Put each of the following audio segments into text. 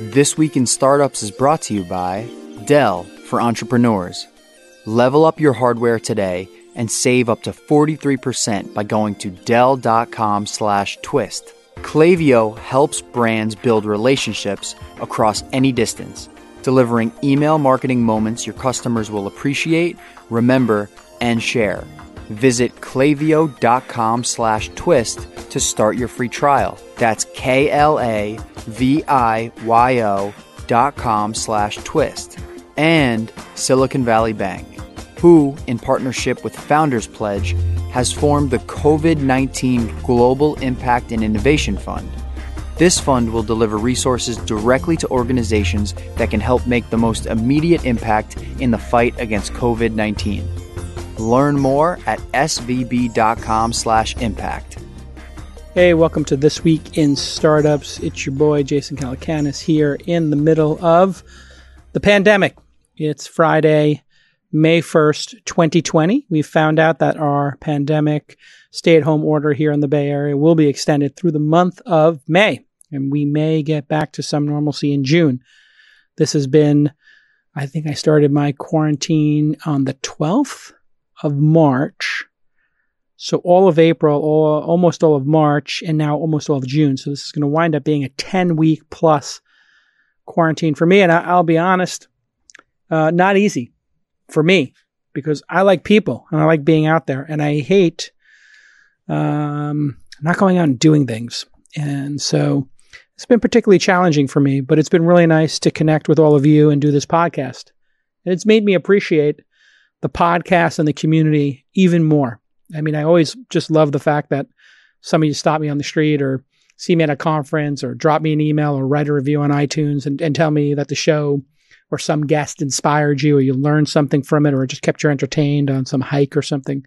This Week in Startups is brought to you by Dell for entrepreneurs. Level up your hardware today and save up to 43% by going to dell.com slash twist. Klaviyo helps brands build relationships across any distance, delivering email marketing moments your customers will appreciate, remember, and share. Visit klaviyo.com slash twist to start your free trial. That's K-L-A-V-I-Y-O dot com slash twist. And Silicon Valley Bank, who, in partnership with Founders Pledge, has formed the COVID 19 Global Impact and Innovation Fund. This fund will deliver resources directly to organizations that can help make the most immediate impact in the fight against COVID 19. Learn more at svb.com/impact. Hey, welcome to This Week in Startups. It's your boy Jason Calacanis here in the middle of the pandemic. It's Friday, May 1st, 2020. We found out that our pandemic stay at home order here in the Bay Area will be extended through the month of May, and we may get back to some normalcy in June. This has been, I think I started my quarantine on the 12th of March. So all of April, all, almost all of March, and now almost all of June. So this is going to wind up being a 10 week plus quarantine for me. And I, will be honest, uh, not easy for me because I like people and I like being out there and I hate um, not going out and doing things. And so it's been particularly challenging for me, but it's been really nice to connect with all of you and do this podcast. And it's made me appreciate the podcast and the community even more. I mean, I always just love the fact that some of you stop me on the street or see me at a conference or drop me an email or write a review on iTunes and, and tell me that the show or some guest inspired you or you learned something from it or just kept you entertained on some hike or something.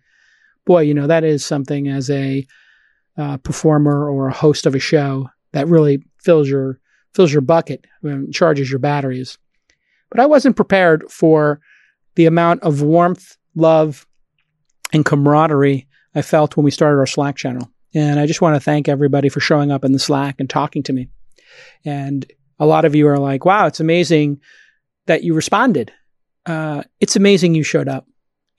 Boy, you know, that is something as a uh, performer or a host of a show that really fills your fills your bucket and charges your batteries. But I wasn't prepared for the amount of warmth, love, and camaraderie I felt when we started our Slack channel. And I just want to thank everybody for showing up in the Slack and talking to me. And a lot of you are like, wow, it's amazing that you responded. Uh, it's amazing you showed up.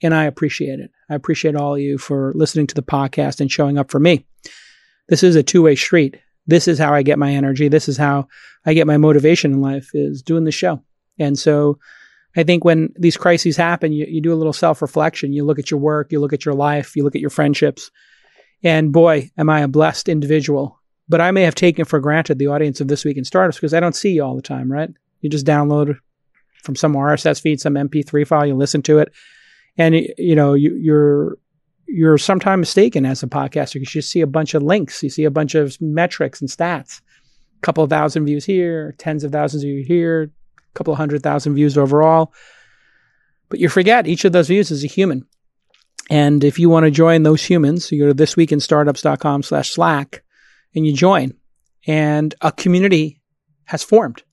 And I appreciate it. I appreciate all of you for listening to the podcast and showing up for me. This is a two way street. This is how I get my energy. This is how I get my motivation in life is doing the show. And so I think when these crises happen, you, you do a little self reflection. You look at your work, you look at your life, you look at your friendships. And boy, am I a blessed individual. But I may have taken for granted the audience of This Week in Startups because I don't see you all the time, right? You just download from some RSS feed, some MP3 file, you listen to it. And, you know, you, you're, you're sometimes mistaken as a podcaster because you see a bunch of links, you see a bunch of metrics and stats. A couple of thousand views here, tens of thousands of views here, couple hundred thousand views overall. But you forget each of those views is a human. And if you want to join those humans, you go to thisweekinstartups.com slash slack and you join. And a community has formed.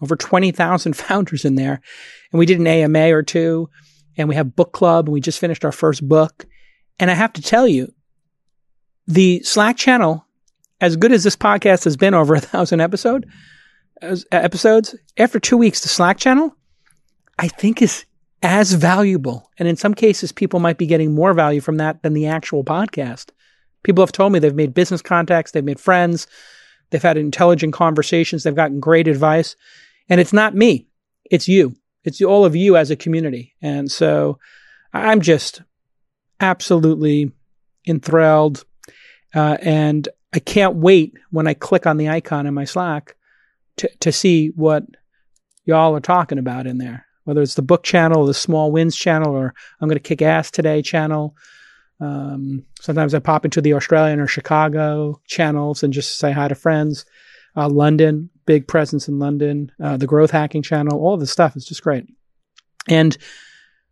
Over 20,000 founders in there. And we did an AMA or two and we have book club and we just finished our first book. And I have to tell you, the Slack channel, as good as this podcast has been over a thousand episode, episodes, after two weeks, the Slack channel, I think is as valuable. And in some cases, people might be getting more value from that than the actual podcast. People have told me they've made business contacts, they've made friends, they've had intelligent conversations, they've gotten great advice. And it's not me, it's you. It's all of you as a community. And so I'm just absolutely enthralled. Uh, and I can't wait when I click on the icon in my Slack to, to see what y'all are talking about in there, whether it's the book channel, the small wins channel, or I'm going to kick ass today channel. Um, sometimes I pop into the Australian or Chicago channels and just say hi to friends. Uh, London, big presence in London, uh, the growth hacking channel, all of this stuff is just great. And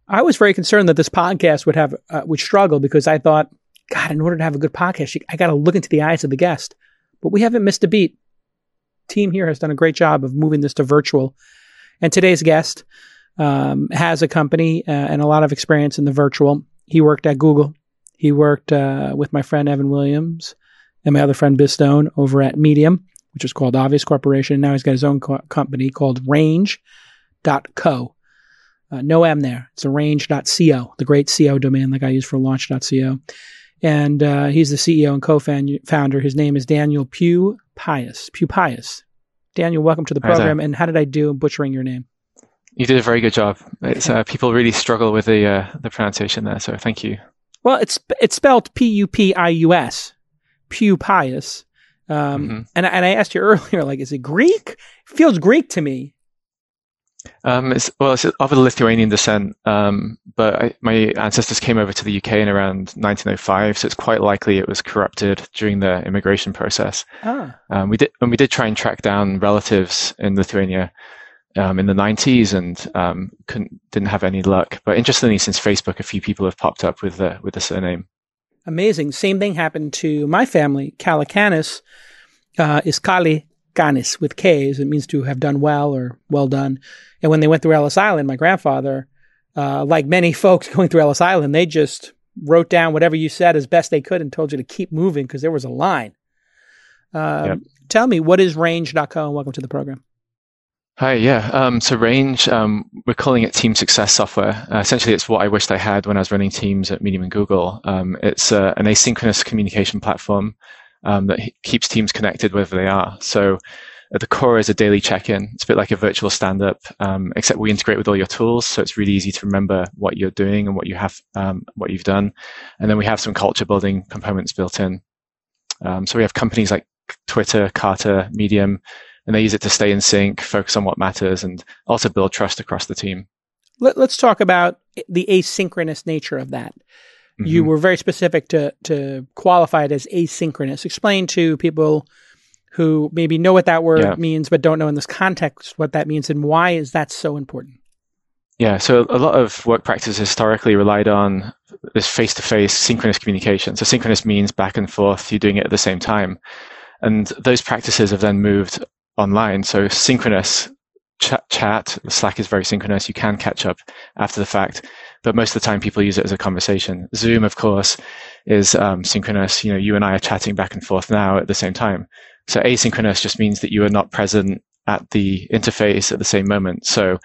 I was very concerned that this podcast would have uh, would struggle because I thought, God, in order to have a good podcast, I got to look into the eyes of the guest. But we haven't missed a beat team here has done a great job of moving this to virtual. And today's guest um, has a company uh, and a lot of experience in the virtual. He worked at Google. He worked uh, with my friend Evan Williams and my other friend Biz Stone over at Medium. which is called Obvious Corporation. And Now he's got his own co- company called Range.co. Uh, no M there. It's a range.co, the great CO domain like I use for launch.co. And uh, he's the CEO and co-founder. His name is Daniel Pugh Pius. Pugh Pius. Daniel, welcome to the program. And how did I do butchering your name? You did a very good job. It's, uh, people really struggle with the uh, the pronunciation there, so thank you. Well, it's it's spelled P U P I U S, Pugh Pius. Um, mm-hmm. and and I asked you earlier, like, is it Greek? It feels Greek to me. Um, it's, well, it's of a Lithuanian descent, um, but I, my ancestors came over to the UK in around 1905, so it's quite likely it was corrupted during the immigration process. Ah. Um, we did, and we did try and track down relatives in Lithuania um, in the 90s, and um, didn't have any luck. But interestingly, since Facebook, a few people have popped up with the with the surname. Amazing. Same thing happened to my family. Calacanis uh, is Kali Canis with K's. It means to have done well or well done. And when they went through Ellis Island, my grandfather, uh, like many folks going through Ellis Island, they just wrote down whatever you said as best they could and told you to keep moving because there was a line. Uh, yep. Tell me, what is range.co and welcome to the program. Hi, yeah. Um, so Range, um, we're calling it Team Success Software. Uh, essentially, it's what I wished I had when I was running teams at Medium and Google. Um, it's uh, an asynchronous communication platform um, that keeps teams connected wherever they are. So at the core is a daily check-in. It's a bit like a virtual stand-up, um, except we integrate with all your tools, so it's really easy to remember what you're doing and what you have, um, what you've done. And then we have some culture building components built in. Um, so we have companies like Twitter, Carta, Medium, and they use it to stay in sync, focus on what matters, and also build trust across the team. Let, us talk about the asynchronous nature of that. Mm-hmm. You were very specific to to qualify it as asynchronous. Explain to people who maybe know what that word yeah. means but don't know in this context what that means and why is that so important? Yeah, so a lot of work practice historically relied on this face-to-face synchronous communication. So synchronous means back and forth, you're doing it at the same time. And those practices have then moved online. So synchronous chat, chat, Slack is very synchronous. You can catch up after the fact, but most of the time people use it as a conversation. Zoom, of course, is um, synchronous. You know, you and I are chatting back and forth now at the same time. So asynchronous just means that you are not present at the interface at the same moment. So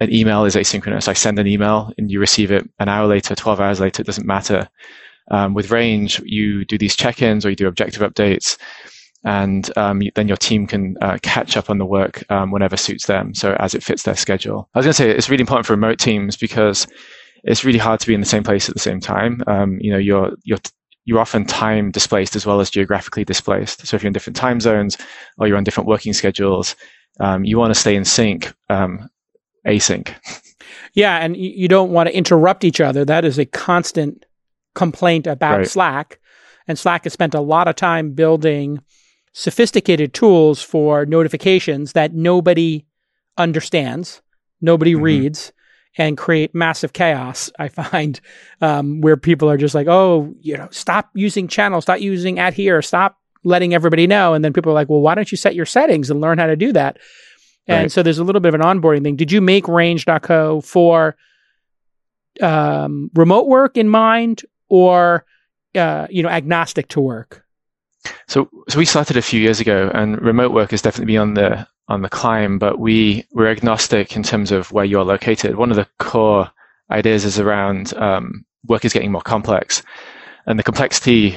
an email is asynchronous. I send an email and you receive it an hour later, 12 hours later, it doesn't matter. Um, with Range, you do these check-ins or you do objective updates, and um, then your team can uh, catch up on the work um, whenever suits them. So as it fits their schedule. I was going to say it's really important for remote teams because it's really hard to be in the same place at the same time. Um, you know, your your you're often time displaced as well as geographically displaced. So if you're in different time zones or you're on different working schedules, um, you want to stay in sync, um, async. Yeah, and you don't want to interrupt each other. That is a constant complaint about right. Slack. And Slack has spent a lot of time building sophisticated tools for notifications that nobody understands, nobody mm-hmm. reads, and create massive chaos. I find um, where people are just like, oh, you know, stop using channels, stop using at here, stop letting everybody know. And then people are like, well, why don't you set your settings and learn how to do that? And right. so there's a little bit of an onboarding thing. Did you make Range.co for um, remote work in mind or, uh, you know, agnostic to work? So, so we started a few years ago, and remote work has definitely been on the on the climb, but we we're agnostic in terms of where you're located. One of the core ideas is around um, work is getting more complex, and the complexity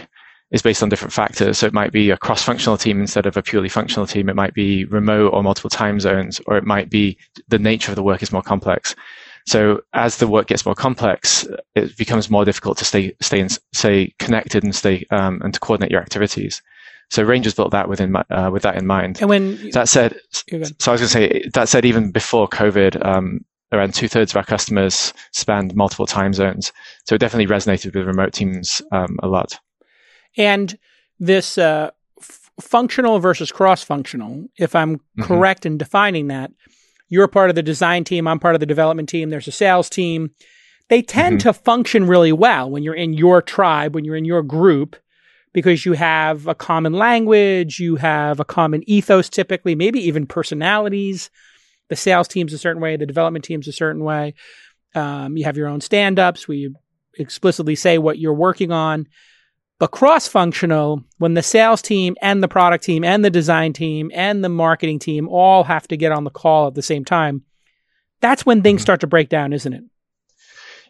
is based on different factors. So it might be a cross-functional team instead of a purely functional team. It might be remote or multiple time zones, or it might be the nature of the work is more complex. So as the work gets more complex, it becomes more difficult to stay stay in, stay connected and stay um, and to coordinate your activities. So Rangers built that within uh, with that in mind. And when that said, so I was going to say that said, even before COVID, um, around two thirds of our customers spanned multiple time zones. So it definitely resonated with remote teams um, a lot. And this uh, f- functional versus cross functional, if I'm mm-hmm. correct in defining that, you're part of the design team, I'm part of the development team, there's a sales team. They tend mm-hmm. to function really well when you're in your tribe, when you're in your group because you have a common language, you have a common ethos typically, maybe even personalities. The sales team's a certain way, the development team's a certain way. Um, you have your own stand ups where you explicitly say what you're working on. But cross functional, when the sales team and the product team and the design team and the marketing team all have to get on the call at the same time, that's when things mm-hmm. start to break down, isn't it?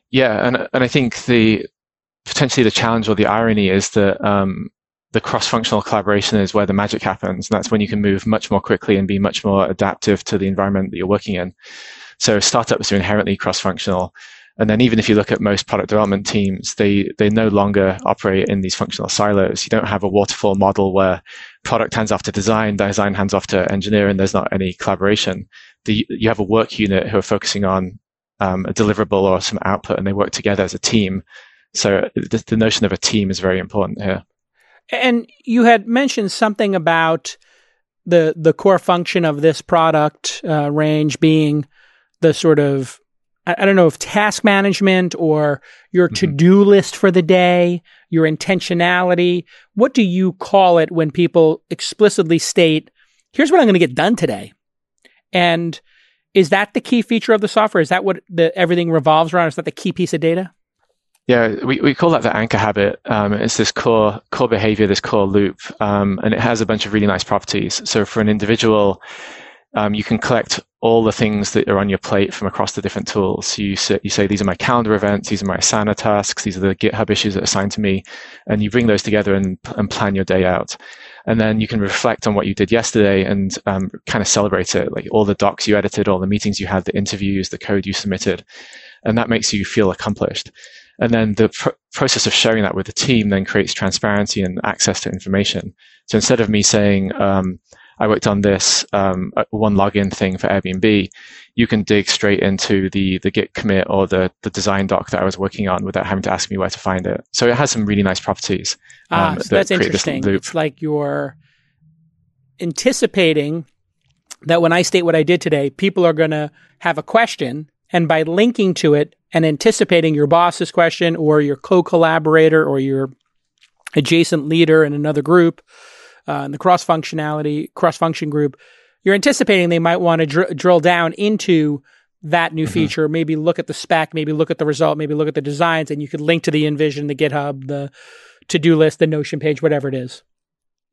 Yeah, and and I think the potentially the challenge or the irony is that um, the cross-functional collaboration is where the magic happens, and that's when you can move much more quickly and be much more adaptive to the environment that you're working in. So startups are inherently cross-functional, and then even if you look at most product development teams, they, they no longer operate in these functional silos. You don't have a waterfall model where product hands off to design, design hands off to engineer, and there's not any collaboration. The, you have a work unit who are focusing on um, a deliverable or some output, and they work together as a team. So the, the notion of a team is very important here. And you had mentioned something about the the core function of this product uh, range being the sort of I, don't know if task management or your mm-hmm. to do list for the day, your intentionality. What do you call it when people explicitly state, here's what I'm going to get done today? And is that the key feature of the software? Is that what the, everything revolves around? Is that the key piece of data? Yeah, we, we call that the anchor habit. Um, it's this core core behavior, this core loop, um, and it has a bunch of really nice properties. So for an individual, um, you can collect all the things that are on your plate from across the different tools. You say, you say, these are my calendar events, these are my Asana tasks, these are the GitHub issues that are assigned to me, and you bring those together and, and plan your day out. And then you can reflect on what you did yesterday and um, kind of celebrate it, like all the docs you edited, all the meetings you had, the interviews, the code you submitted, and that makes you feel accomplished. And then the pr- process of sharing that with the team then creates transparency and access to information. So instead of me saying, um, I worked on this um, uh, one login thing for Airbnb, you can dig straight into the the Git commit or the the design doc that I was working on without having to ask me where to find it. So it has some really nice properties. Ah, um, so that that's interesting. It's like you're anticipating that when I state what I did today, people are going to have a question, and by linking to it and anticipating your boss's question or your co-collaborator or your adjacent leader in another group uh, in the cross functionality, cross function group, you're anticipating they might want to dr- drill down into that new mm-hmm. feature, maybe look at the spec, maybe look at the result, maybe look at the designs, and you could link to the InVision, the GitHub, the to do list, the Notion page, whatever it is.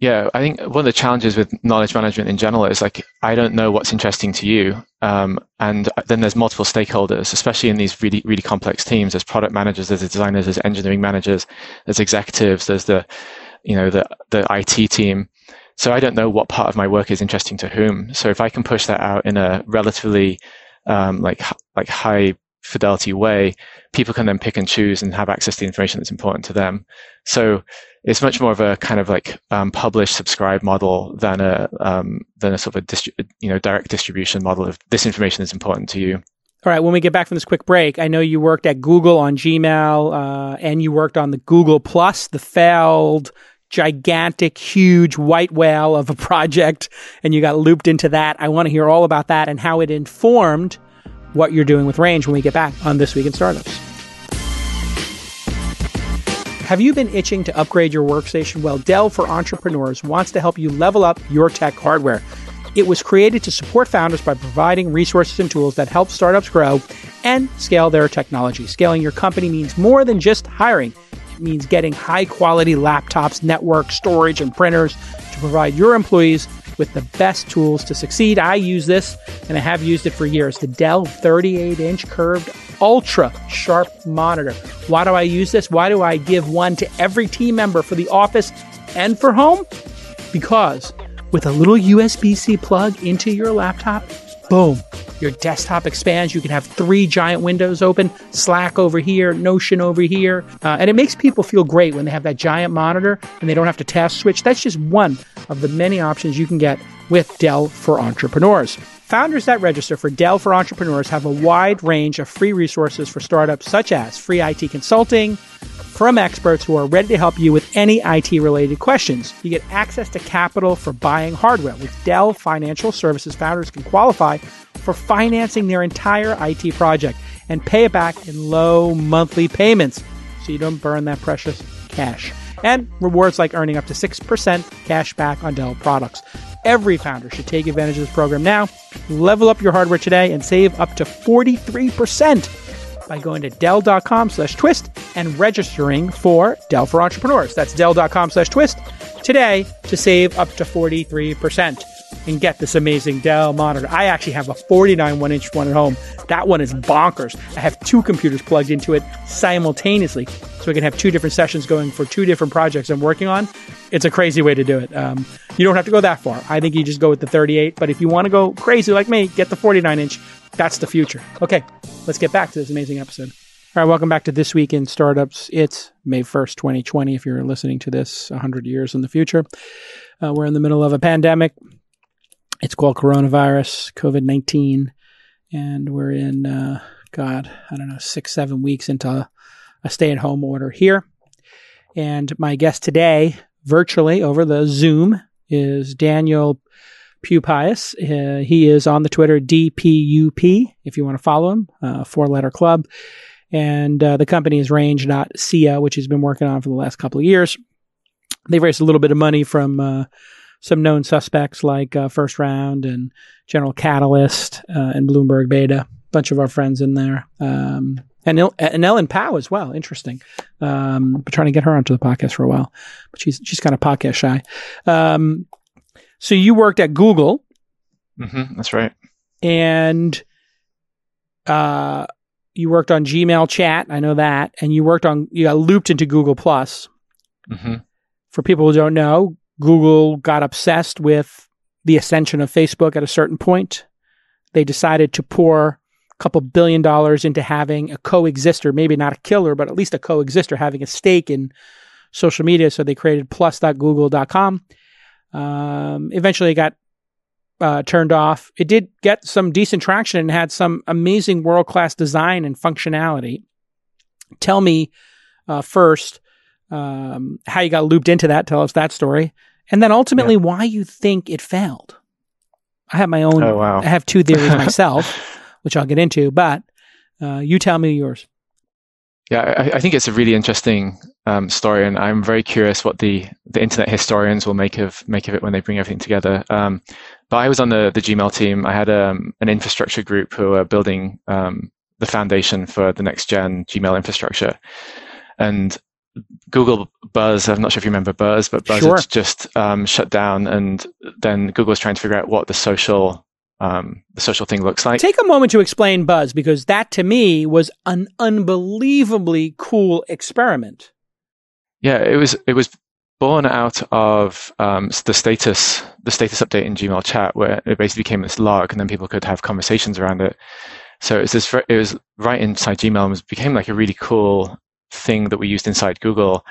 Yeah, I think one of the challenges with knowledge management in general is like I don't know what's interesting to you, um, and then there's multiple stakeholders, especially in these really really complex teams. There's product managers, there's designers, there's engineering managers, there's executives, there's the you know, the, the IT team. So I don't know what part of my work is interesting to whom. So if I can push that out in a relatively um, like like high fidelity way, people can then pick and choose and have access to the information that's important to them. So it's much more of a kind of like um, publish subscribe model than a um, than a sort of a distri- you know direct distribution model of this information is important to you. All right, when we get back from this quick break, I know you worked at Google on Gmail, uh, and you worked on the Google Plus, the failed gigantic, huge white whale of a project and you got looped into that. I want to hear all about that and how it informed what you're doing with Range when we get back on This Week in Startups. Have you been itching to upgrade your workstation? Well, Dell for Entrepreneurs wants to help you level up your tech hardware. It was created to support founders by providing resources and tools that help startups grow and scale their technology. Scaling your company means more than just hiring It means getting high quality laptops, network, storage, and printers to provide your employees with the best tools to succeed. I use this and I have used it for years the Dell 38 inch curved ultra sharp monitor. Why do I use this? Why do I give one to every team member for the office and for home? Because with a little USB C plug into your laptop, boom, your desktop expands. You can have three giant windows open, Slack over here, Notion over here. Uh, and it makes people feel great when they have that giant monitor and they don't have to task switch. That's just one of the many options you can get with Dell for Entrepreneurs. Founders that register for Dell for Entrepreneurs have a wide range of free resources for startups, such as free IT consulting from experts who are ready to help you with any IT related questions. You get access to capital for buying hardware. With Dell Financial Services, founders can qualify for financing their entire IT project and pay it back in low monthly payments so you don't burn that precious cash. And rewards like earning up to 6% cash back on Dell products. Every founder should take advantage of this program now. Level up your hardware today and save up to 43% by going to Dell.com slash twist and registering for Dell for Entrepreneurs. That's Dell.com slash twist today to save up to 43% and get this amazing Dell monitor. I actually have a 49 one inch one at home. That one is bonkers. I have two computers plugged into it simultaneously, so I can have two different sessions going for two different projects I'm working on. It's a crazy way to do it. Um, you don't have to go that far. I think you just go with the 38, but if you want to go crazy like me, get the 49 inch. That's the future. Okay, let's get back to this amazing episode. All right, welcome back to This Week in Startups. It's May 1st, 2020, if you're listening to this 100 years in the future. Uh, we're in the middle of a pandemic. It's called coronavirus, COVID 19. And we're in, uh, God, I don't know, six, seven weeks into a stay at home order here. And my guest today, virtually over the Zoom, is Daniel Pupius. Uh, he is on the Twitter DPUP, if you want to follow him, uh, four letter club. And uh, the company is Range.co, which he's been working on for the last couple of years. They've raised a little bit of money from uh, some known suspects like uh, First Round and General Catalyst uh, and Bloomberg Beta. A bunch of our friends in there. Um, and, Il- and Ellen Pao as well. Interesting. Um, been trying to get her onto the podcast for a while, but she's she's kind of podcast shy. Um, so you worked at Google, hmm that's right. and uh, you worked on Gmail Chat. I know that, and you worked on you got looped into Google Plus. hmm For people who don't know, Google got obsessed with the ascension of Facebook at a certain point. They decided to pour a couple billion dollars into having a coexister, maybe not a killer, but at least a coexister, having a stake in social media. So they created plus.google.com. Um, eventually it got uh, turned off. It did get some decent traction and had some amazing world class design and functionality. Tell me uh, first um, how you got looped into that. Tell us that story, and then ultimately why you think it failed. I have my own. Oh, wow. I have two theories myself, which I'll get into, but uh, you tell me yours. Yeah, I, I think it's a really interesting um, story, and I'm very curious what the, the internet historians will make of make of it when they bring everything together. Um, but I was on the, the Gmail team. I had um, an infrastructure group who were building um, the foundation for the next gen Gmail infrastructure, and Google Buzz. I'm not sure if you remember Buzz, but Buzz Sure. just um, shut down, and then Google was trying to figure out what the social um, the social thing looks like. Take a moment to explain Buzz because that to me was an unbelievably cool experiment. Yeah, it was it was born out of um, the status the status update in Gmail chat where it basically became this log, and then people could have conversations around it. So it was this it was right inside Gmail and was became like a really cool thing that we used inside Google.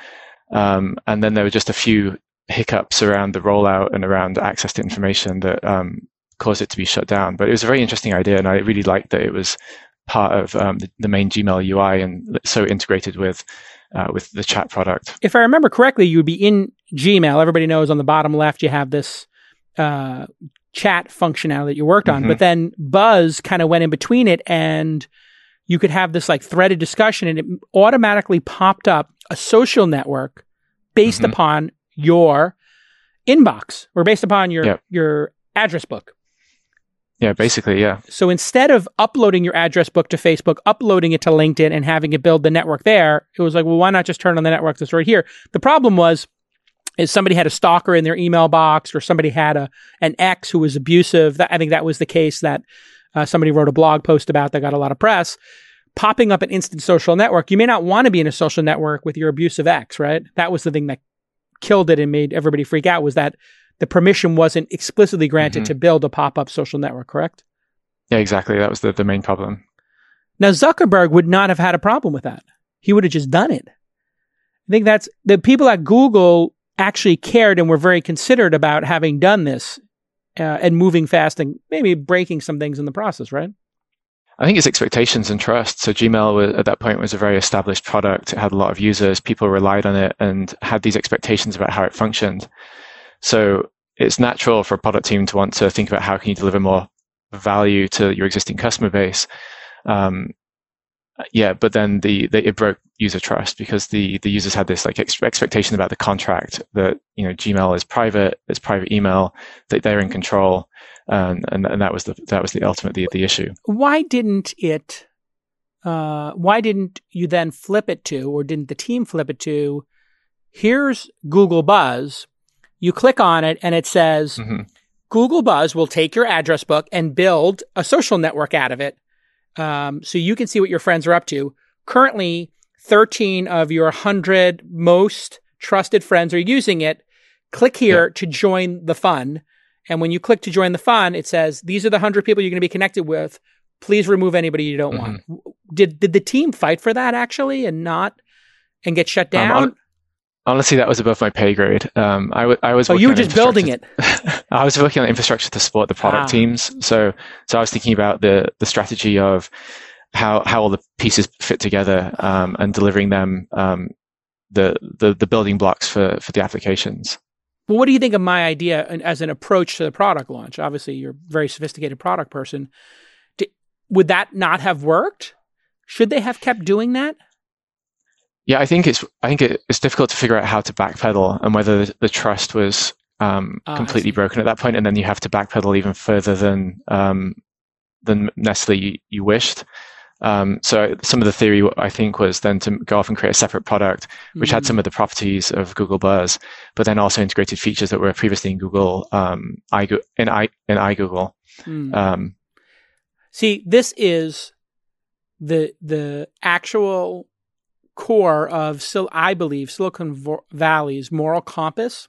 Um, and then there were just a few hiccups around the rollout and around access to information that um, caused it to be shut down. But it was a very interesting idea, and I really liked that it was part of um, the, the main Gmail UI and so integrated with uh, with the chat product. If I remember correctly, you would be in Gmail. Everybody knows on the bottom left you have this uh, chat functionality that you worked on, Mhm. but then Buzz kind of went in between it, and you could have this like threaded discussion, and it automatically popped up a social network based Mhm. upon your inbox or based upon your Yep. your address book. Yeah, basically, yeah. So instead of uploading your address book to Facebook, uploading it to LinkedIn, and having it build the network there, it was like, well, why not just turn on the network that's right here? The problem was, is somebody had a stalker in their email box, or somebody had a an ex who was abusive. That, I think that was the case that uh, somebody wrote a blog post about that got a lot of press. Popping up an instant social network, you may not want to be in a social network with your abusive ex, right? That was the thing that killed it and made everybody freak out. Was that the permission wasn't explicitly granted Mhm. to build a pop up social network, correct? Yeah, exactly. That was the, the main problem. Now, Zuckerberg would not have had a problem with that. He would have just done it. I think that's the people at Google actually cared and were very considerate about having done this uh, and moving fast and maybe breaking some things in the process, right? I think it's expectations and trust. So Gmail was, at that point was a very established product. It had a lot of users. People relied on it and had these expectations about how it functioned. So it's natural for a product team to want to think about how can you deliver more value to your existing customer base. Um, yeah, but then the, the it broke user trust because the the users had this like ex- expectation about the contract that you know Gmail is private, it's private email, that they're in control, and and, and that was the that was the ultimate the, the issue. Why didn't it uh, why didn't you then flip it to, or didn't the team flip it to? Here's Google Buzz. You click on it, and it says hmm Google Buzz will take your address book and build a social network out of it, um, so you can see what your friends are up to. Currently, 13 of your 100 most trusted friends are using it. Click here to join the fun. And when you click to join the fun, it says, these are the 100 people you're going to be connected with. Please remove anybody you don't want. Did, did the team fight for that actually and not, and get shut Um, down? hon- honestly, that was above my pay grade. Um, I, w- I was. oh, you were just building it. I was working on infrastructure to support the product Ah. teams. So, so I was thinking about the the strategy of how how all the pieces fit together um, and delivering them um, the, the the building blocks for for the applications. Well, what do you think of my idea as an approach to the product launch? Obviously, you're a very sophisticated product person. Would that not have worked? Should they have kept doing that? Yeah, I think it's I think it, it's difficult to figure out how to backpedal and whether the, the trust was um, Ah, completely broken at that point, and then you have to backpedal even further than um, than necessarily you, you wished. Um, so some of the theory I think was then to go off and create a separate product which had Mm. some of the properties of Google Buzz, but then also integrated features that were previously in Google um, iGo- in i in iGoogle. Mm. Um, See, this is the the actual core of I believe Silicon Valley's moral compass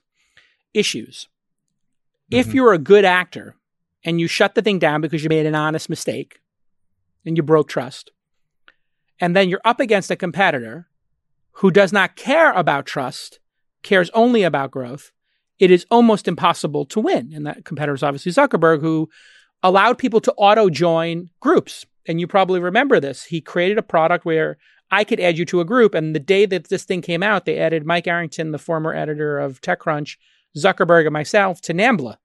issues. If Mhm. you're a good actor and you shut the thing down because you made an honest mistake and you broke trust, and then you're up against a competitor who does not care about trust, cares only about growth, it is almost impossible to win. And that competitor is obviously Zuckerberg, who allowed people to auto join groups. And you probably remember this. He created a product where I could add you to a group. And the day that this thing came out, they added Mike Arrington, the former editor of TechCrunch, Zuckerberg, and myself to NAMBLA,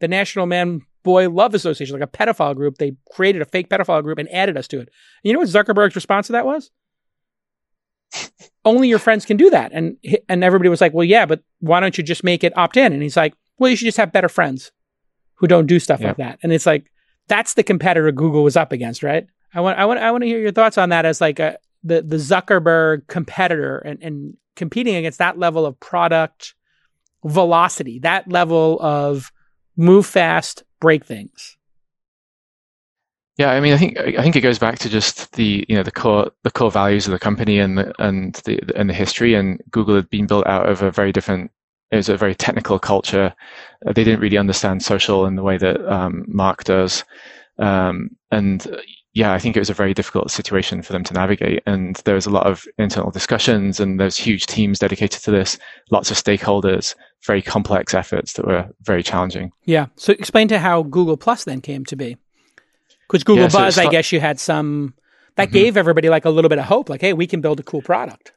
the National Man Boy Love Association, like a pedophile group. They created a fake pedophile group and added us to it. And you know what Zuckerberg's response to that was? Only your friends can do that. And and everybody was like, well, yeah, but why don't you just make it opt in? And he's like, well, you should just have better friends who don't do stuff Yeah. like that. And it's like, that's the competitor Google was up against, right? I want, I want, I want to hear your thoughts on that as like a, the, the Zuckerberg competitor and, and competing against that level of product velocity, that level of move fast, break things. Yeah, I mean, I think I think it goes back to just the you know the core the core values of the company and the, and the and the history. And Google had been built out of a very different. It was a very technical culture. They didn't really understand social in the way that um, Mark does. Um, and yeah, I think it was a very difficult situation for them to navigate. And there was a lot of internal discussions, and there's huge teams dedicated to this, lots of stakeholders, very complex efforts that were very challenging. Yeah. So explain to how Google Plus then came to be. Because Google Yeah, so Buzz, it's I guess you had some that Mhm. gave everybody like a little bit of hope, like, hey, we can build a cool product.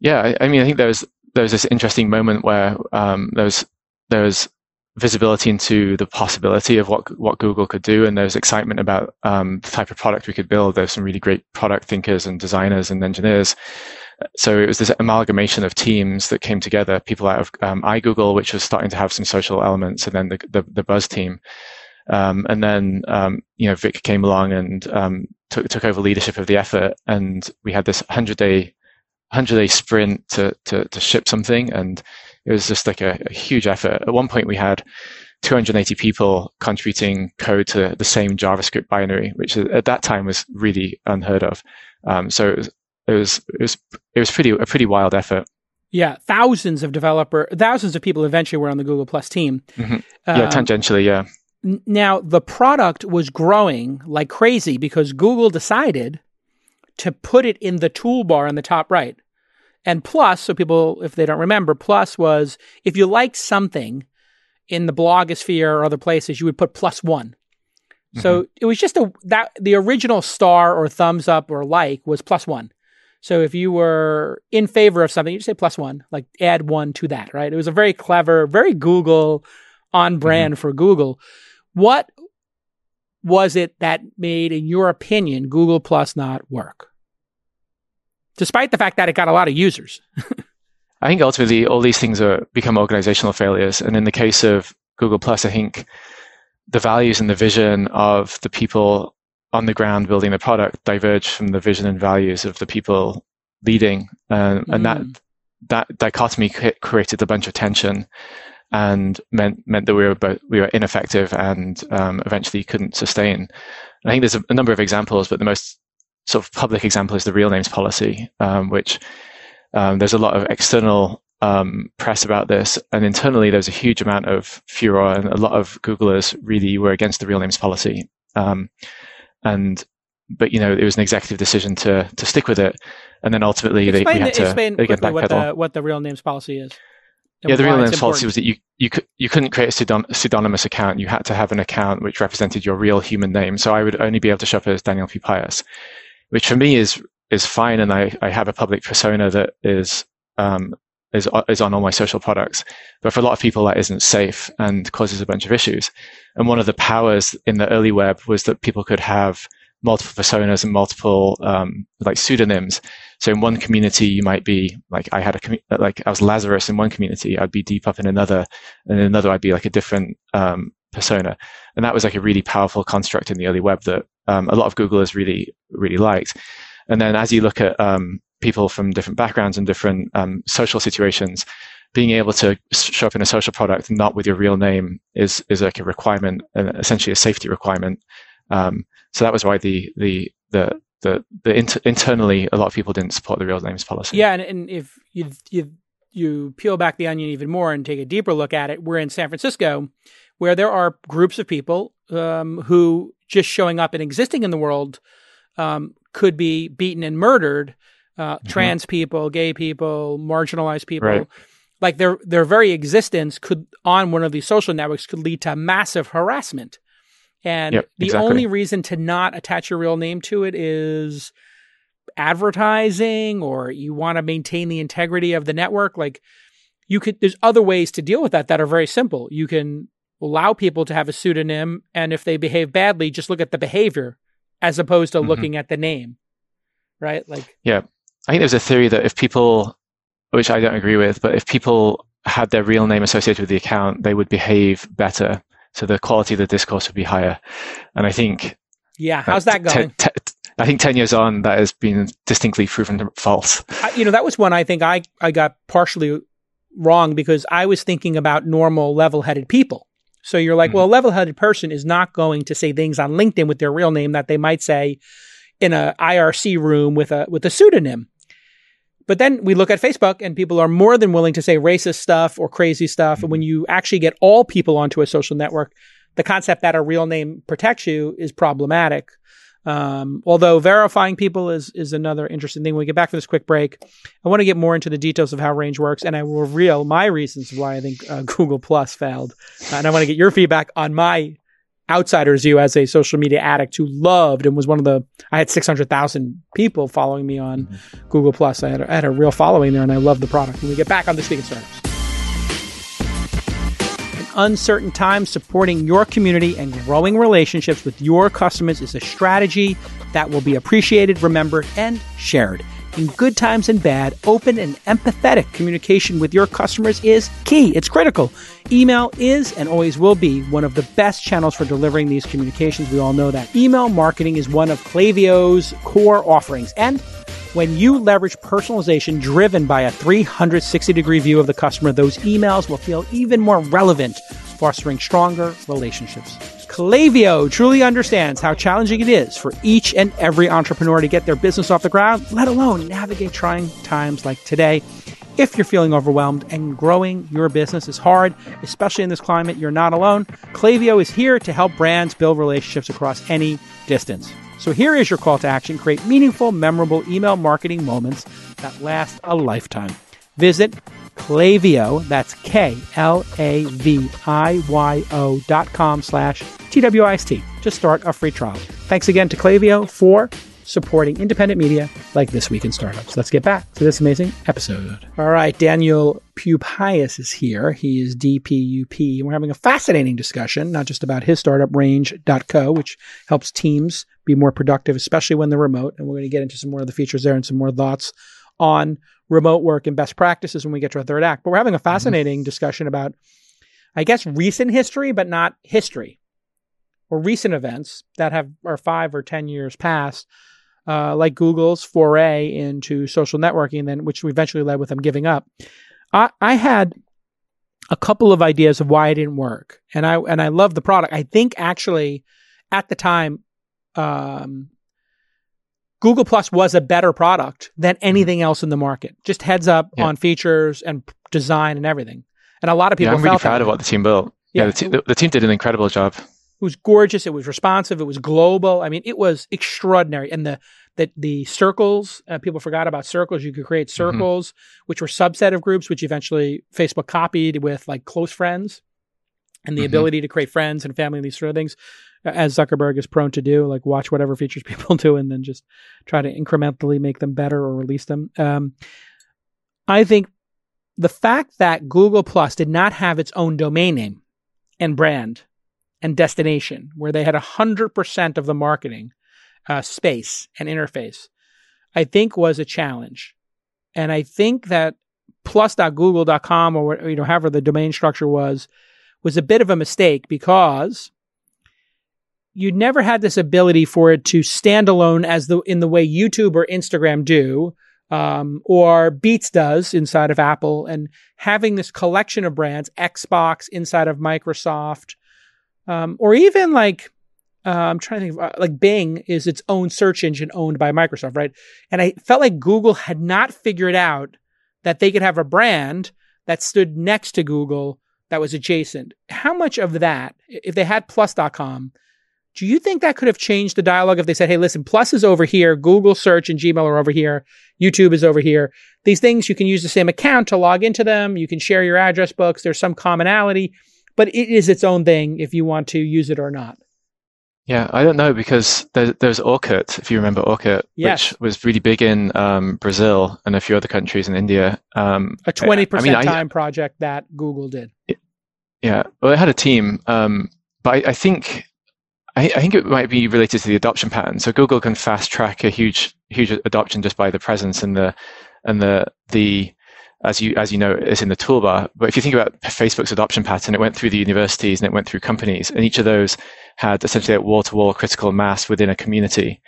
Yeah, I, I mean, I think there was there was this interesting moment where um, there was there was visibility into the possibility of what what Google could do, and there was excitement about um, the type of product we could build. There's some really great product thinkers and designers and engineers. So it was this amalgamation of teams that came together. People out of um, iGoogle, which was starting to have some social elements, and then the the, the Buzz team. Um, and then, um, you know, Vic came along and um, took took over leadership of the effort, and we had this hundred day, hundred day sprint to, to to ship something, and it was just like a, a huge effort. At one point, we had 280 people contributing code to the same JavaScript binary, which at that time was really unheard of. Um, so it was it was it was it was pretty a pretty wild effort. Yeah, thousands of developer, thousands of people eventually were on the Google Plus team. Mhm. Yeah, Um, tangentially, yeah. Now, the product was growing like crazy because Google decided to put it in the toolbar in the top right. And plus, so people, if they don't remember, plus was if you liked something in the blogosphere or other places, you would put plus one. So mm-hmm. it was just a that the original star or thumbs up or like was plus one. So if you were in favor of something, you just say plus one, like add one to that, right? It was a very clever, very Google on mm-hmm. brand for Google. What was it that made, in your opinion, Google Plus not work? Despite the fact that it got a lot of users. I think ultimately all these things are become organizational failures. And in the case of Google Plus, I think the values and the vision of the people on the ground building the product diverged from the vision and values of the people leading, uh, and that mm. that dichotomy created a bunch of tension and meant meant that we were both, we were ineffective and um, eventually couldn't sustain. I think there's a, a, number of examples, but the most sort of public example is the real names policy, um, which um, there's a lot of external um, press about this, and internally there's a huge amount of furor, and a lot of Googlers really were against the real names policy. Um, and but you know it was an executive decision to to stick with it, and then ultimately explain they, we had to explain they quickly what the what the real names policy is. Yeah, the real names policy was that you you could you couldn't create a pseudon- pseudonymous account. You had to have an account which represented your real human name. So I would only be able to show up as Daniel Pupius, which for me is is fine, and I, I have a public persona that is um, is is on all my social products. But for a lot of people, that isn't safe and causes a bunch of issues. And one of the powers in the early web was that people could have multiple personas and multiple um, like pseudonyms. So in one community, you might be like I had a like I was Lazarus in one community, I'd be DPUP in another, and in another I'd be like a different um, persona. And that was like a really powerful construct in the early web that um, a lot of Googlers really really liked. And then as you look at um, people from different backgrounds and different um, social situations, being able to show up in a social product not with your real name is is like a requirement, and essentially a safety requirement. Um, so that was why the the the the, the inter- internally a lot of people didn't support the real names policy. Yeah, and, and if you you you peel back the onion even more and take a deeper look at it, we're in San Francisco, where there are groups of people um, who just showing up and existing in the world um, could be beaten and murdered. Uh, mm-hmm. Trans people, gay people, marginalized people. Right. Like their their very existence could on one of these social networks could lead to massive harassment. And yep, the exactly. only reason to not attach your real name to it is advertising or you want to maintain the integrity of the network. Like you could, there's other ways to deal with that that are very simple. You can allow people to have a pseudonym. And if they behave badly, just look at the behavior as opposed to mm-hmm. looking at the name. Right. Like, yeah. I think there's a theory that if people, which I don't agree with, but if people had their real name associated with the account, they would behave better so the quality of the discourse would be higher. And I think yeah, how's that going? T- t- I think ten years on, that has been distinctly proven false. I, you know, that was one I think I I got partially wrong because I was thinking about normal, level-headed people. So you're like, mm-hmm. well, a level-headed person is not going to say things on LinkedIn with their real name that they might say in a IRC room with a with a pseudonym. But then we look at Facebook and people are more than willing to say racist stuff or crazy stuff. Mm-hmm. And when you actually get all people onto a social network, the concept that a real name protects you is problematic. Um, although verifying people is is another interesting thing. When we get back from this quick break, I want to get more into the details of how Range works, and I will reveal my reasons why I think uh, Google Plus failed. Uh, and I want to get your feedback on my outsider's view as a social media addict who loved and was one of the I had 600,000 people following me on mm-hmm. Google Plus. I had, a, I had a real following there and I love the product. When we get back on this week in startups. In uncertain times, supporting your community and growing relationships with your customers is a strategy that will be appreciated, remembered, and shared in good times and bad, open and empathetic communication with your customers is key. It's critical. Email is and always will be one of the best channels for delivering these communications. We all know that. Email marketing is one of Klaviyo's core offerings. And when you leverage personalization driven by a 360 degree view of the customer, those emails will feel even more relevant, fostering stronger relationships. Klaviyo truly understands how challenging it is for each and every entrepreneur to get their business off the ground, let alone navigate trying times like today. If you're feeling overwhelmed and growing your business is hard, especially in this climate, you're not alone. Klaviyo is here to help brands build relationships across any distance. So here is your call to action create meaningful, memorable email marketing moments that last a lifetime. Visit Klaviyo, that's K L A V I Y O dot com slash TWIST to start a free trial. Thanks again to Klaviyo for supporting independent media like This Week in Startups. Let's get back to this amazing episode. All right, Daniel Pupius is here. He is DPUP. And we're having a fascinating discussion, not just about his startup, Range.co, which helps teams be more productive, especially when they're remote. And we're going to get into some more of the features there and some more thoughts on remote work and best practices when we get to our third act. But we're having a fascinating mm-hmm. discussion about, I guess, recent history, but not history or recent events that have are five or ten years past, uh, like Google's foray into social networking, then which eventually led with them giving up. I, I had a couple of ideas of why it didn't work, and I and I love the product. I think actually, at the time, um, Google Plus was a better product than Mm-hmm. anything else in the market. Just heads up Yeah. on features and design and everything. And a lot of people Yeah, I'm really that proud of what the team built. Yeah, Yeah. the, te- the, the team did an incredible job. It was gorgeous. It was responsive. It was global. I mean, it was extraordinary. And the the, the circles, uh, people forgot about circles. You could create Mm-hmm. circles, which were subset of groups, which eventually Facebook copied with like close friends and the Mhm. ability to create friends and family and these sort of things, uh, as Zuckerberg is prone to do, like watch whatever features people do and then just try to incrementally make them better or release them. Um, I think the fact that Google Plus did not have its own domain name and brand and destination, where they had 100% of the marketing uh, space and interface, I think was a challenge. And I think that plus.google.com or you know however the domain structure was was a bit of a mistake because you never had this ability for it to stand alone as the in the way YouTube or Instagram do um, or Beats does inside of Apple, and having this collection of brands, Xbox inside of Microsoft, um, or even like uh, I'm trying to think of uh, like Bing is its own search engine owned by Microsoft, right? And I felt like Google had not figured out that they could have a brand that stood next to Google that was adjacent. How much of that, if they had plus.com, do you think that could have changed the dialogue if they said, hey, listen, Plus is over here, Google search and Gmail are over here, YouTube is over here. These things, you can use the same account to log into them. You can share your address books. There's some commonality, but it is its own thing if you want to use it or not. Yeah, I don't know because there, there's Orkut, if you remember Orkut, Yes. which was really big in um, Brazil and a few other countries in India. Um, A 20% I mean, I- time project that Google did. Yeah, well, it had a team, um, but I, I think I, I think it might be related to the adoption pattern. So Google can fast track a huge huge adoption just by the presence and the and the the as you as you know is in the toolbar. But if you think about Facebook's adoption pattern, it went through the universities and it went through companies, and each of those had essentially a wall to wall critical mass within a community.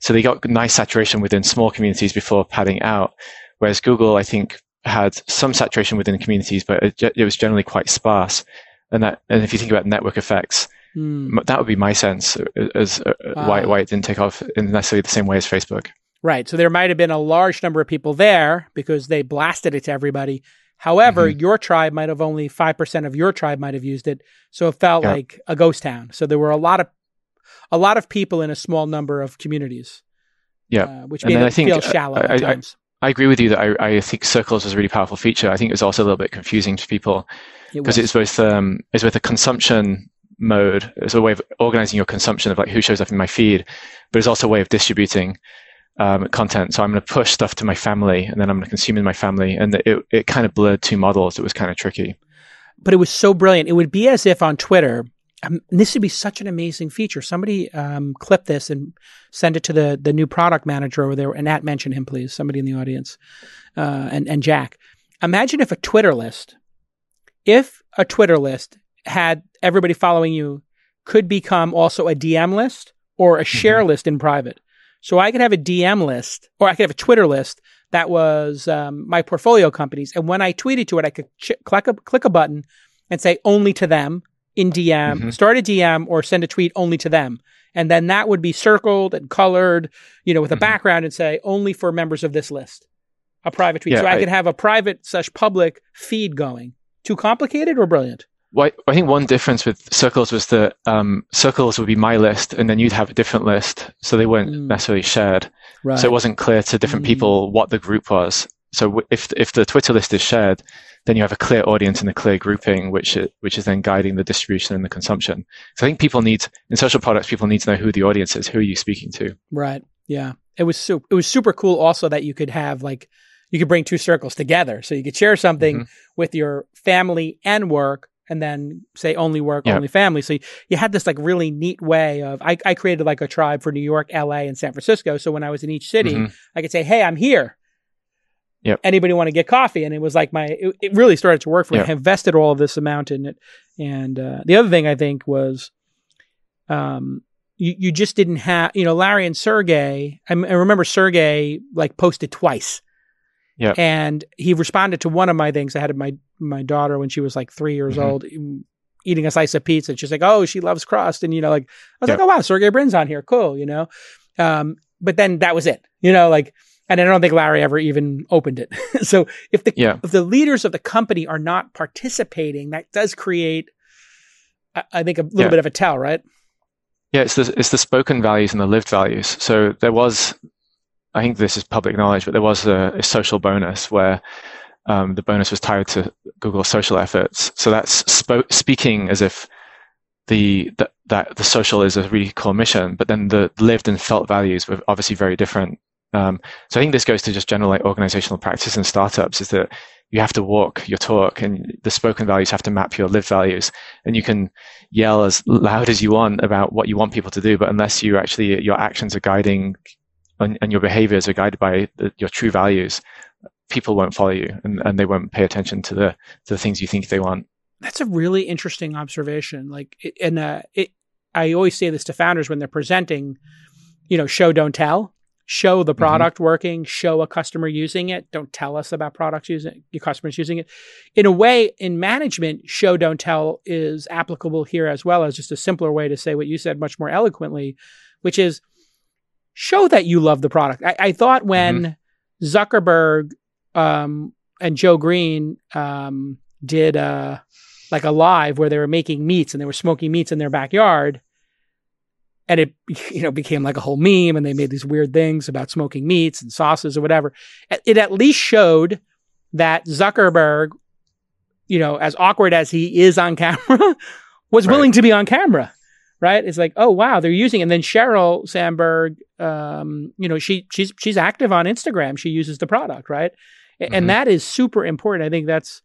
So they got nice saturation within small communities before padding out. Whereas Google, I think, had some saturation within communities, but it, it was generally quite sparse. And that, and if you think about network effects, Hmm. m- that would be my sense uh, as uh, why Ah. why it didn't take off in necessarily the same way as Facebook. Right. So there might have been a large number of people there because they blasted it to everybody. However, Mm-hmm. your tribe might have only 5% of your tribe might have used it. So it felt Yeah. like a ghost town. So there were a lot of a lot of people in a small number of communities. Yeah. Uh, which And made it I feel uh, shallow I- at I- times. I agree with you that I, I think circles was a really powerful feature. I think it was also a little bit confusing to people because was. it's both um, it's both a consumption mode, it's a way of organizing your consumption of like who shows up in my feed, but it's also a way of distributing um, content. So I'm going to push stuff to my family, and then I'm going to consume in my family, and it it kind of blurred two models. It was kind of tricky. but it was so brilliant. It would be as if on Twitter, um, this would be such an amazing feature. Somebody um, clip this and send it to the the new product manager over there. And Nat, mention him, please. Somebody in the audience, uh, and and Jack. Imagine if a Twitter list, if a Twitter list had everybody following you, could become also a DM list or a share list in private. So I could have a DM list, or I could have a Twitter list that was um, my portfolio companies, and when I tweeted to it, I could ch- click a click a button and say only to them in DM, Mhm. start a DM or send a tweet only to them. And then that would be circled and colored, you know, with a Mhm. background and say only for members of this list. A private tweet. Yeah, so I, I- could have a private slash public feed going. Too complicated or brilliant? I think one difference with circles was that um, circles would be my list, and then you'd have a different list, so they weren't Mm. necessarily shared. Right. So it wasn't clear to different Mm. people what the group was. So w- if if the Twitter list is shared, then you have a clear audience and a clear grouping, which i- which is then guiding the distribution and the consumption. So I think people need in social products, people need to know who the audience is. Who are you speaking to? Right. Yeah. It was super. It was super cool. Also, that you could have like you could bring two circles together, so you could share something Mhm. with your family and work, and then say only work, Yeah. only family. So you, you had this like really neat way of. I, I created like a tribe for New York, L.A., and San Francisco. So when I was in each city, Mhm. I could say, "Hey, I'm here." Yep. Anybody want to get coffee? And it was like my. It, it really started to work for me. I invested all of this amount in it, and uh, the other thing I think was um, you, you just didn't have, you know, Larry and Sergey. I, I remember Sergey like posted twice. Yeah. And he responded to one of my things. I had my my daughter when she was like three years Mhm. old eating a slice of pizza. She's like, "Oh, she loves crust," and you know, like I was Yeah. like, "Oh wow, Sergey Brin's on here, cool," you know. Um, but then that was it, you know, like, and I don't think Larry ever even opened it. so if the Yeah. if the leaders of the company are not participating, that does create, I, I think, a little Yeah. bit of a tell, right? Yeah, it's the it's the spoken values and the lived values. So there was, I think this is public knowledge, but there was a, a social bonus where um, the bonus was tied to Google's social efforts. So that's speaking as if the, the that the social is a really core mission, but then the lived and felt values were obviously very different. Um, so I think this goes to just general like organizational practice in startups is that you have to walk your talk and the spoken values have to map your lived values and you can yell as loud as you want about what you want people to do but unless you actually your actions are guiding and, and your behaviors are guided by the, your true values people won't follow you and, and they won't pay attention to the to the things you think they want That's a really interesting observation. Like, and uh, it, I always say this to founders when they're presenting, you know, show don't tell. Show the product working. Show a customer using it. Don't tell us about products using your customers using it. In a way, in management, show don't tell is applicable here as well as just a simpler way to say what you said much more eloquently, which is show that you love the product. I, I thought when Zuckerberg um, and Joe Green um, did uh, like a live where they were making meats and they were smoking meats in their backyard, and it you know became like a whole meme, and they made these weird things about smoking meats and sauces or whatever. It- It at least showed that Zuckerberg, you know, as awkward as he is on camera, was Right. willing to be on camera. Right? It's like, oh wow, they're using. And then Sheryl Sandberg, um, you know, she she's she's active on Instagram. She uses the product, right? And that is super important. I think that's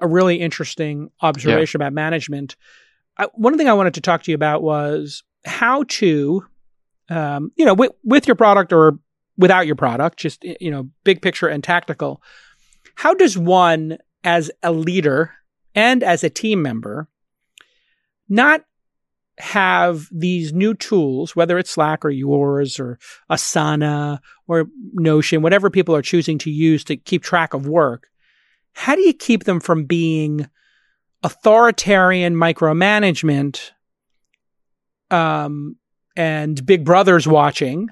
a really interesting observation about management. I, one thing I wanted to talk to you about was how to, um, you know, with, with your product or without your product, just you know, big picture and tactical. How does one, as a leader and as a team member, not have these new tools, whether it's Slack or yours or Asana or Notion, whatever people are choosing to use to keep track of work, how do you keep them from being authoritarian micromanagement um, and big brothers watching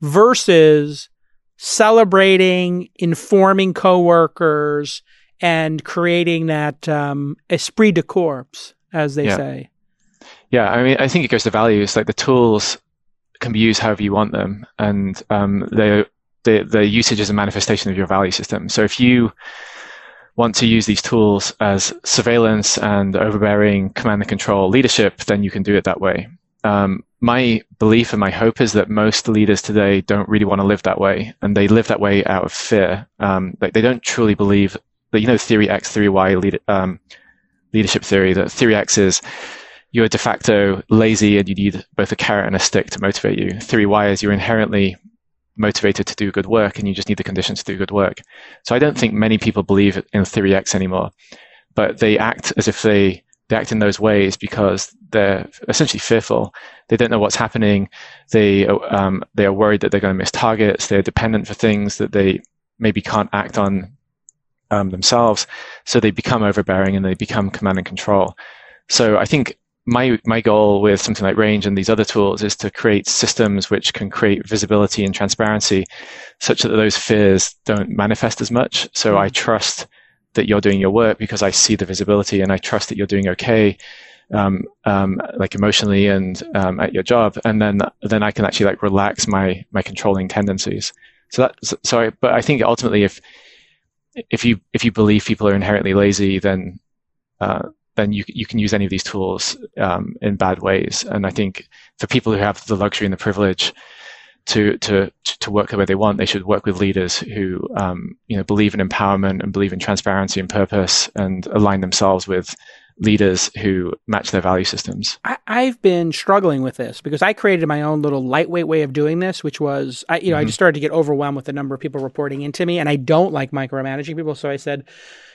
versus celebrating, informing coworkers, and creating that um, esprit de corps, as they Yeah. say? Yeah, I mean, I think it goes to values. Like the tools can be used however you want them, and um, the usage is a manifestation of your value system. So if you want to use these tools as surveillance and overbearing command and control leadership, then you can do it that way. Um, my belief and my hope is that most leaders today don't really want to live that way, and they live that way out of fear. Um, like they don't truly believe that you know theory X, theory Y, lead, um, leadership theory. That theory X is you're de facto lazy and you need both a carrot and a stick to motivate you. Theory Y is you're inherently motivated to do good work and you just need the conditions to do good work. So I don't think many people believe in theory X anymore, but they act as if they, they act in those ways because they're essentially fearful. They don't know what's happening. They, um, they are worried that they're going to miss targets. They're dependent for things that they maybe can't act on um, themselves. So they become overbearing and they become command and control. So I think my my goal with something like Range and these other tools is to create systems which can create visibility and transparency, such that those fears don't manifest as much. So I trust that you're doing your work because I see the visibility, and I trust that you're doing okay, um, um, like emotionally and um, at your job, and then then I can actually like relax my my controlling tendencies. So that so I, but I think ultimately if if you if you believe people are inherently lazy, then uh, then you you can use any of these tools um, in bad ways. And I think for people who have the luxury and the privilege to to to work the way they want, they should work with leaders who um, you know believe in empowerment and believe in transparency and purpose, and align themselves with leaders who match their value systems. I, I've been struggling with this because I created my own little lightweight way of doing this, which was, I, you know, I Mhm. just started to get overwhelmed with the number of people reporting into me, and I don't like micromanaging people. So I said,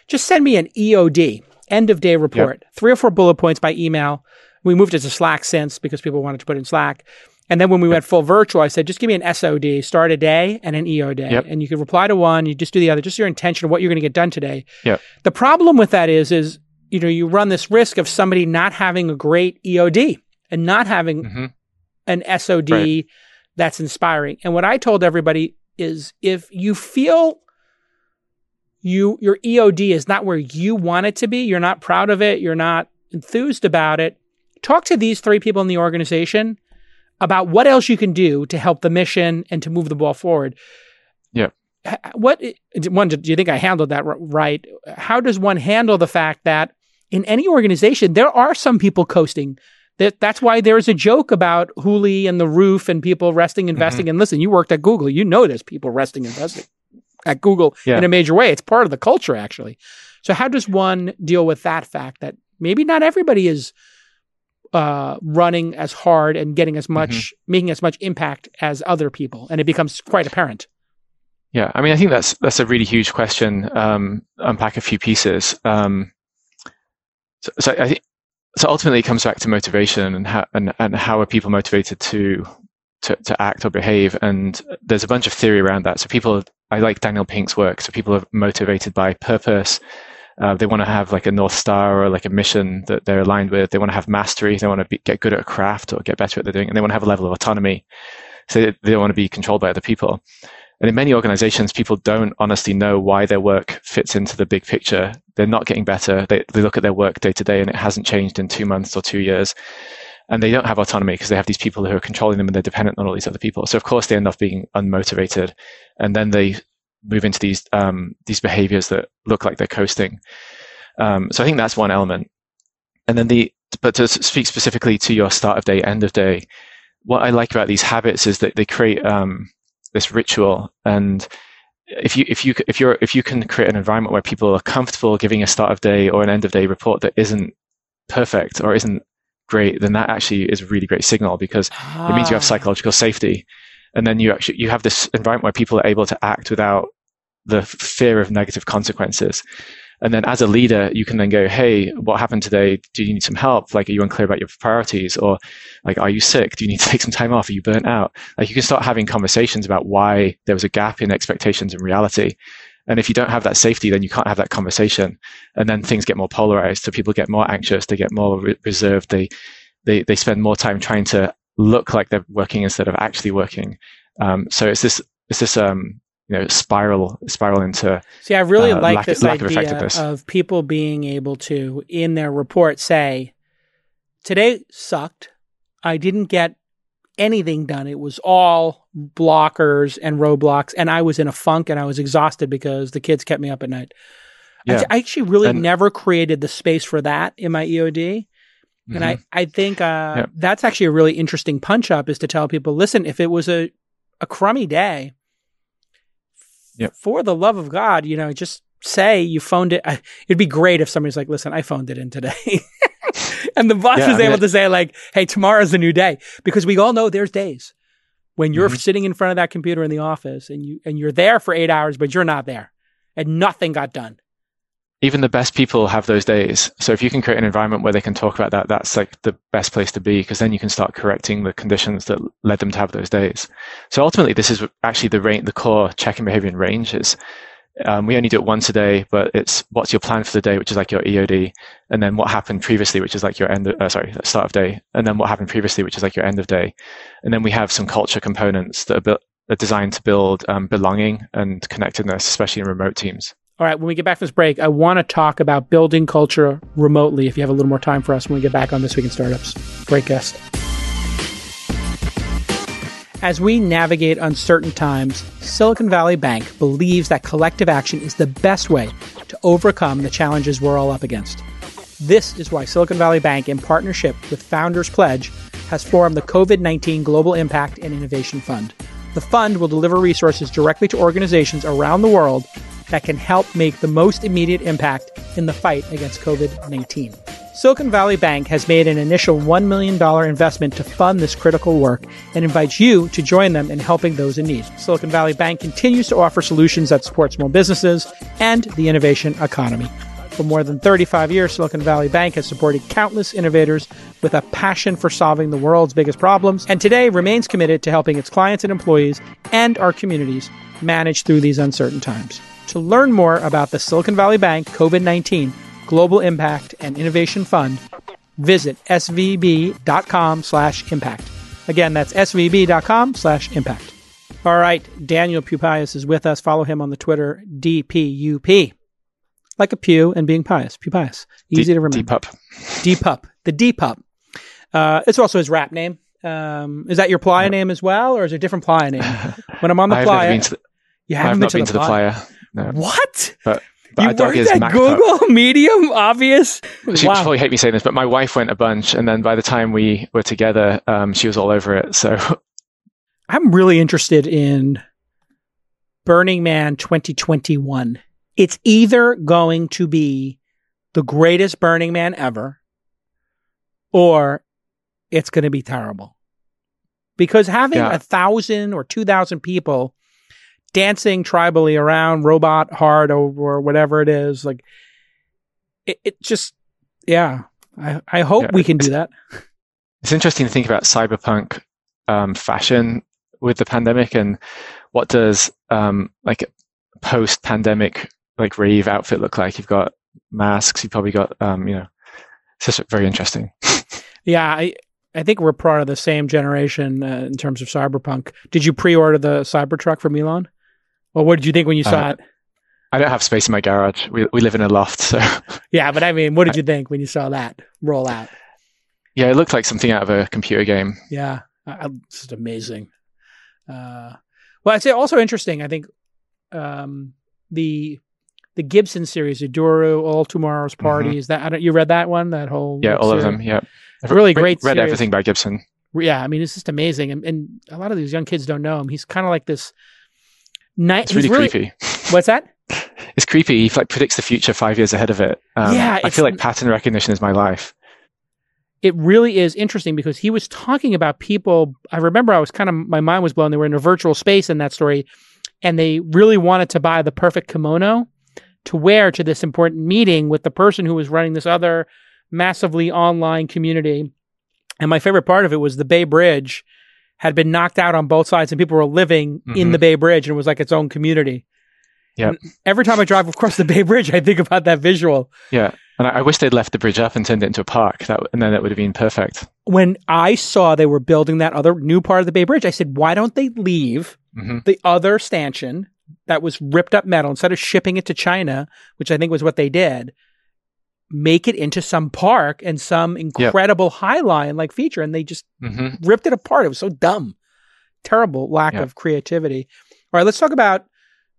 just send me an EOD, end of day report, three or four bullet points by email We moved it to Slack since because people wanted to put it in Slack. And then when we went full virtual, I said, just give me an SOD, start a day and an EO day. Yep. And you can reply to one, you just do the other, just your intention of what you're going to get done today. Yep. The problem with that is, is, you know, you run this risk of somebody not having a great EOD and not having hmm an SOD Right. that's inspiring. And what I told everybody is if you feel you your EOD is not where you want it to be, you're not proud of it, you're not enthused about it, talk to these three people in the organization about what else you can do to help the mission and to move the ball forward. Yeah. What one do you think I handled that right? How does one handle the fact that in any organization there are some people coasting that that's why there's a joke about Hooli and the roof and people resting, mm-hmm. investing. And listen, you worked at Google, you know there's people resting, investing at Google Yeah. in a major way. It's part of the culture, actually. So how does one deal with that fact that maybe not everybody is uh, running as hard and getting as much, making as much impact as other people, and it becomes quite apparent. Yeah, I mean, I think that's that's a really huge question. Um, unpack a few pieces. Um, so, so I think so. Ultimately, it comes back to motivation and how and, and how are people motivated to to to act or behave. And there's a bunch of theory around that. So people, I like Daniel Pink's work. So people are motivated by purpose. Uh, they want to have like a north star or like a mission that they're aligned with. They want to have mastery. They want to get good at a craft or get better at what they're doing, and they want to have a level of autonomy. So they, they don't want to be controlled by other people. And in many organizations, people don't honestly know why their work fits into the big picture. They're not getting better. They, they look at their work day to day and it hasn't changed in two months or two years. And they don't have autonomy because they have these people who are controlling them and they're dependent on all these other people. So of course they end up being unmotivated. And then they move into these, um, these behaviors that look like they're coasting. Um, so I think that's one element. And then the, but to speak specifically to your start of day, end of day, what I like about these habits is that they create, um, this ritual and if you if you if you're if you can create an environment where people are comfortable giving a start of day or an end of day report that isn't perfect or isn't great then that actually is a really great signal because it means you have Ah. psychological safety. And then you actually you have this environment where people are able to act without the fear of negative consequences. And then as a leader you can then go hey what happened today? Do you need some help? Like are you unclear about your priorities? Or like are you sick? Do you need to take some time off? Are you burnt out? Like you can start having conversations about why there was a gap in expectations and reality and if you don't have that safety then you can't have that conversation. And then things get more polarized. So people get more anxious. They get more re- reserved. They they they spend more time trying to look like they're working instead of actually working. Um, so it's this it's this um you know spiral spiral into See, I really uh, like lack- this lack idea effectiveness. of people being able to, in their report, say, "Today sucked. I didn't get anything done. It was all blockers and roadblocks, and I was in a funk and I was exhausted because the kids kept me up at night." I- Yeah. I, actually really And- never created the space for that in my EOD. And I, Mhm. I think uh, Yeah. that's actually a really interesting punch up is to tell people, listen, if it was a, a crummy day, Yep. for the love of God, you know, just say you phoned it. I, it'd be great if somebody's like, listen, I phoned it in today. and the boss Yeah, was I mean, able to say like, hey, tomorrow's a new day because we all know there's days when you're Mhm. sitting in front of that computer in the office and you, and you're there for eight hours, but you're not there and nothing got done. even the best people have those days. So if you can create an environment where they can talk about that, that's like the best place to be because then you can start correcting the conditions that led them to have those days. So ultimately, this is actually the range, the core check and behavior and range is. Um, we only do it once a day, but it's what's your plan for the day, which is like your EOD, and then what happened previously, which is like your end, of, uh, sorry, start of day, and then what happened previously, which is like your end of day, and then we have some culture components that are, built, are designed to build um, belonging and connectedness, especially in remote teams. All right, when we get back from this break, I want to talk about building culture remotely. If you have a little more time for us when we get back on This Week in Startups. Great guest. As we navigate uncertain times, Silicon Valley Bank believes that collective action is the best way to overcome the challenges we're all up against. This is why Silicon Valley Bank, in partnership with Founders Pledge, has formed the COVID 19 Global Impact and Innovation Fund. The fund will deliver resources directly to organizations around the world that can help make the most immediate impact in the fight against COVID 19. Silicon Valley Bank has made an initial $1 million investment to fund this critical work and invites you to join them in helping those in need. Silicon Valley Bank continues to offer solutions that support small businesses and the innovation economy. For more than 35 years, Silicon Valley Bank has supported countless innovators with a passion for solving the world's biggest problems, and today remains committed to helping its clients and employees and our communities manage through these uncertain times. To learn more about the Silicon Valley Bank COVID 19 Global Impact and Innovation Fund, visit svb.com slash impact. Again, that's svb.com slash impact. All right, Daniel Pupius is with us. Follow him on the Twitter, DPUP. Like a pew and being pious. Pupius. Easy D- to remember. Deepup. Deepup. The Deepup. Uh, it's also his rap name. Um, is that your playa name as well, or is it a different playa name? When I'm on the playa, never been to you I've haven't not been been to to the playa. No. What? But, but you our dog worked at Mac Google Medium? Obvious. She'd wow. probably hate me saying this, but my wife went a bunch, and then by the time we were together, um, she was all over it. So I'm really interested in Burning Man 2021. It's either going to be the greatest Burning Man ever, or it's going to be terrible. Because having Yeah. a thousand or two thousand people dancing tribally around Robot Heart or, or whatever it is, like it, it just, yeah. I, I hope Yeah, we can do that. it's interesting to think about cyberpunk um, fashion with the pandemic and what does um, like post pandemic like rave outfit look like. You've got masks. You've probably got um, you know. It's just very interesting. Yeah, I I think we're part of the same generation uh, in terms of cyberpunk. Did you pre-order the Cybertruck from Elon? Well, what did you think when you saw Uh, it? I don't have space in my garage. We we live in a loft, so Yeah, but I mean, what did you think when you saw that roll out? yeah, it looked like something out of a computer game. Yeah, it's just amazing. Uh, well, I'd say also interesting. I think um, the the Gibson series, Idoru, All Tomorrow's Parties. That I don't, you read that one? That whole Mm-hmm. Yeah, all of them. Yeah, I've Really re- great Read series. everything by Gibson. Yeah, I mean, it's just amazing, and, and a lot of these young kids don't know him. He's kind of like this. Ni- It's really, really creepy. What's that? It's creepy. He like predicts the future five years ahead of it. Um, Yeah, I feel like pattern recognition is my life. it really is interesting because he was talking about people. I remember I was kind of, my mind was blown. They were in a virtual space in that story and they really wanted to buy the perfect kimono to wear to this important meeting with the person who was running this other massively online community. And my favorite part of it was the Bay Bridge had been knocked out on both sides and people were living in Mhm. the Bay Bridge and it was like its own community. Yeah. Every time I drive across the Bay Bridge, I think about that visual. Yeah, and I, I wish they'd left the bridge up and turned it into a park. That and then that would have been perfect. when I saw they were building that other new part of the Bay Bridge, I said, why don't they leave hmm the other stanchion that was ripped up metal instead of shipping it to China, which I think was what they did? Make it into some park and some incredible Highline like feature, and they just hmm ripped it apart. It was so dumb, terrible lack Yeah. of creativity. All right, let's talk about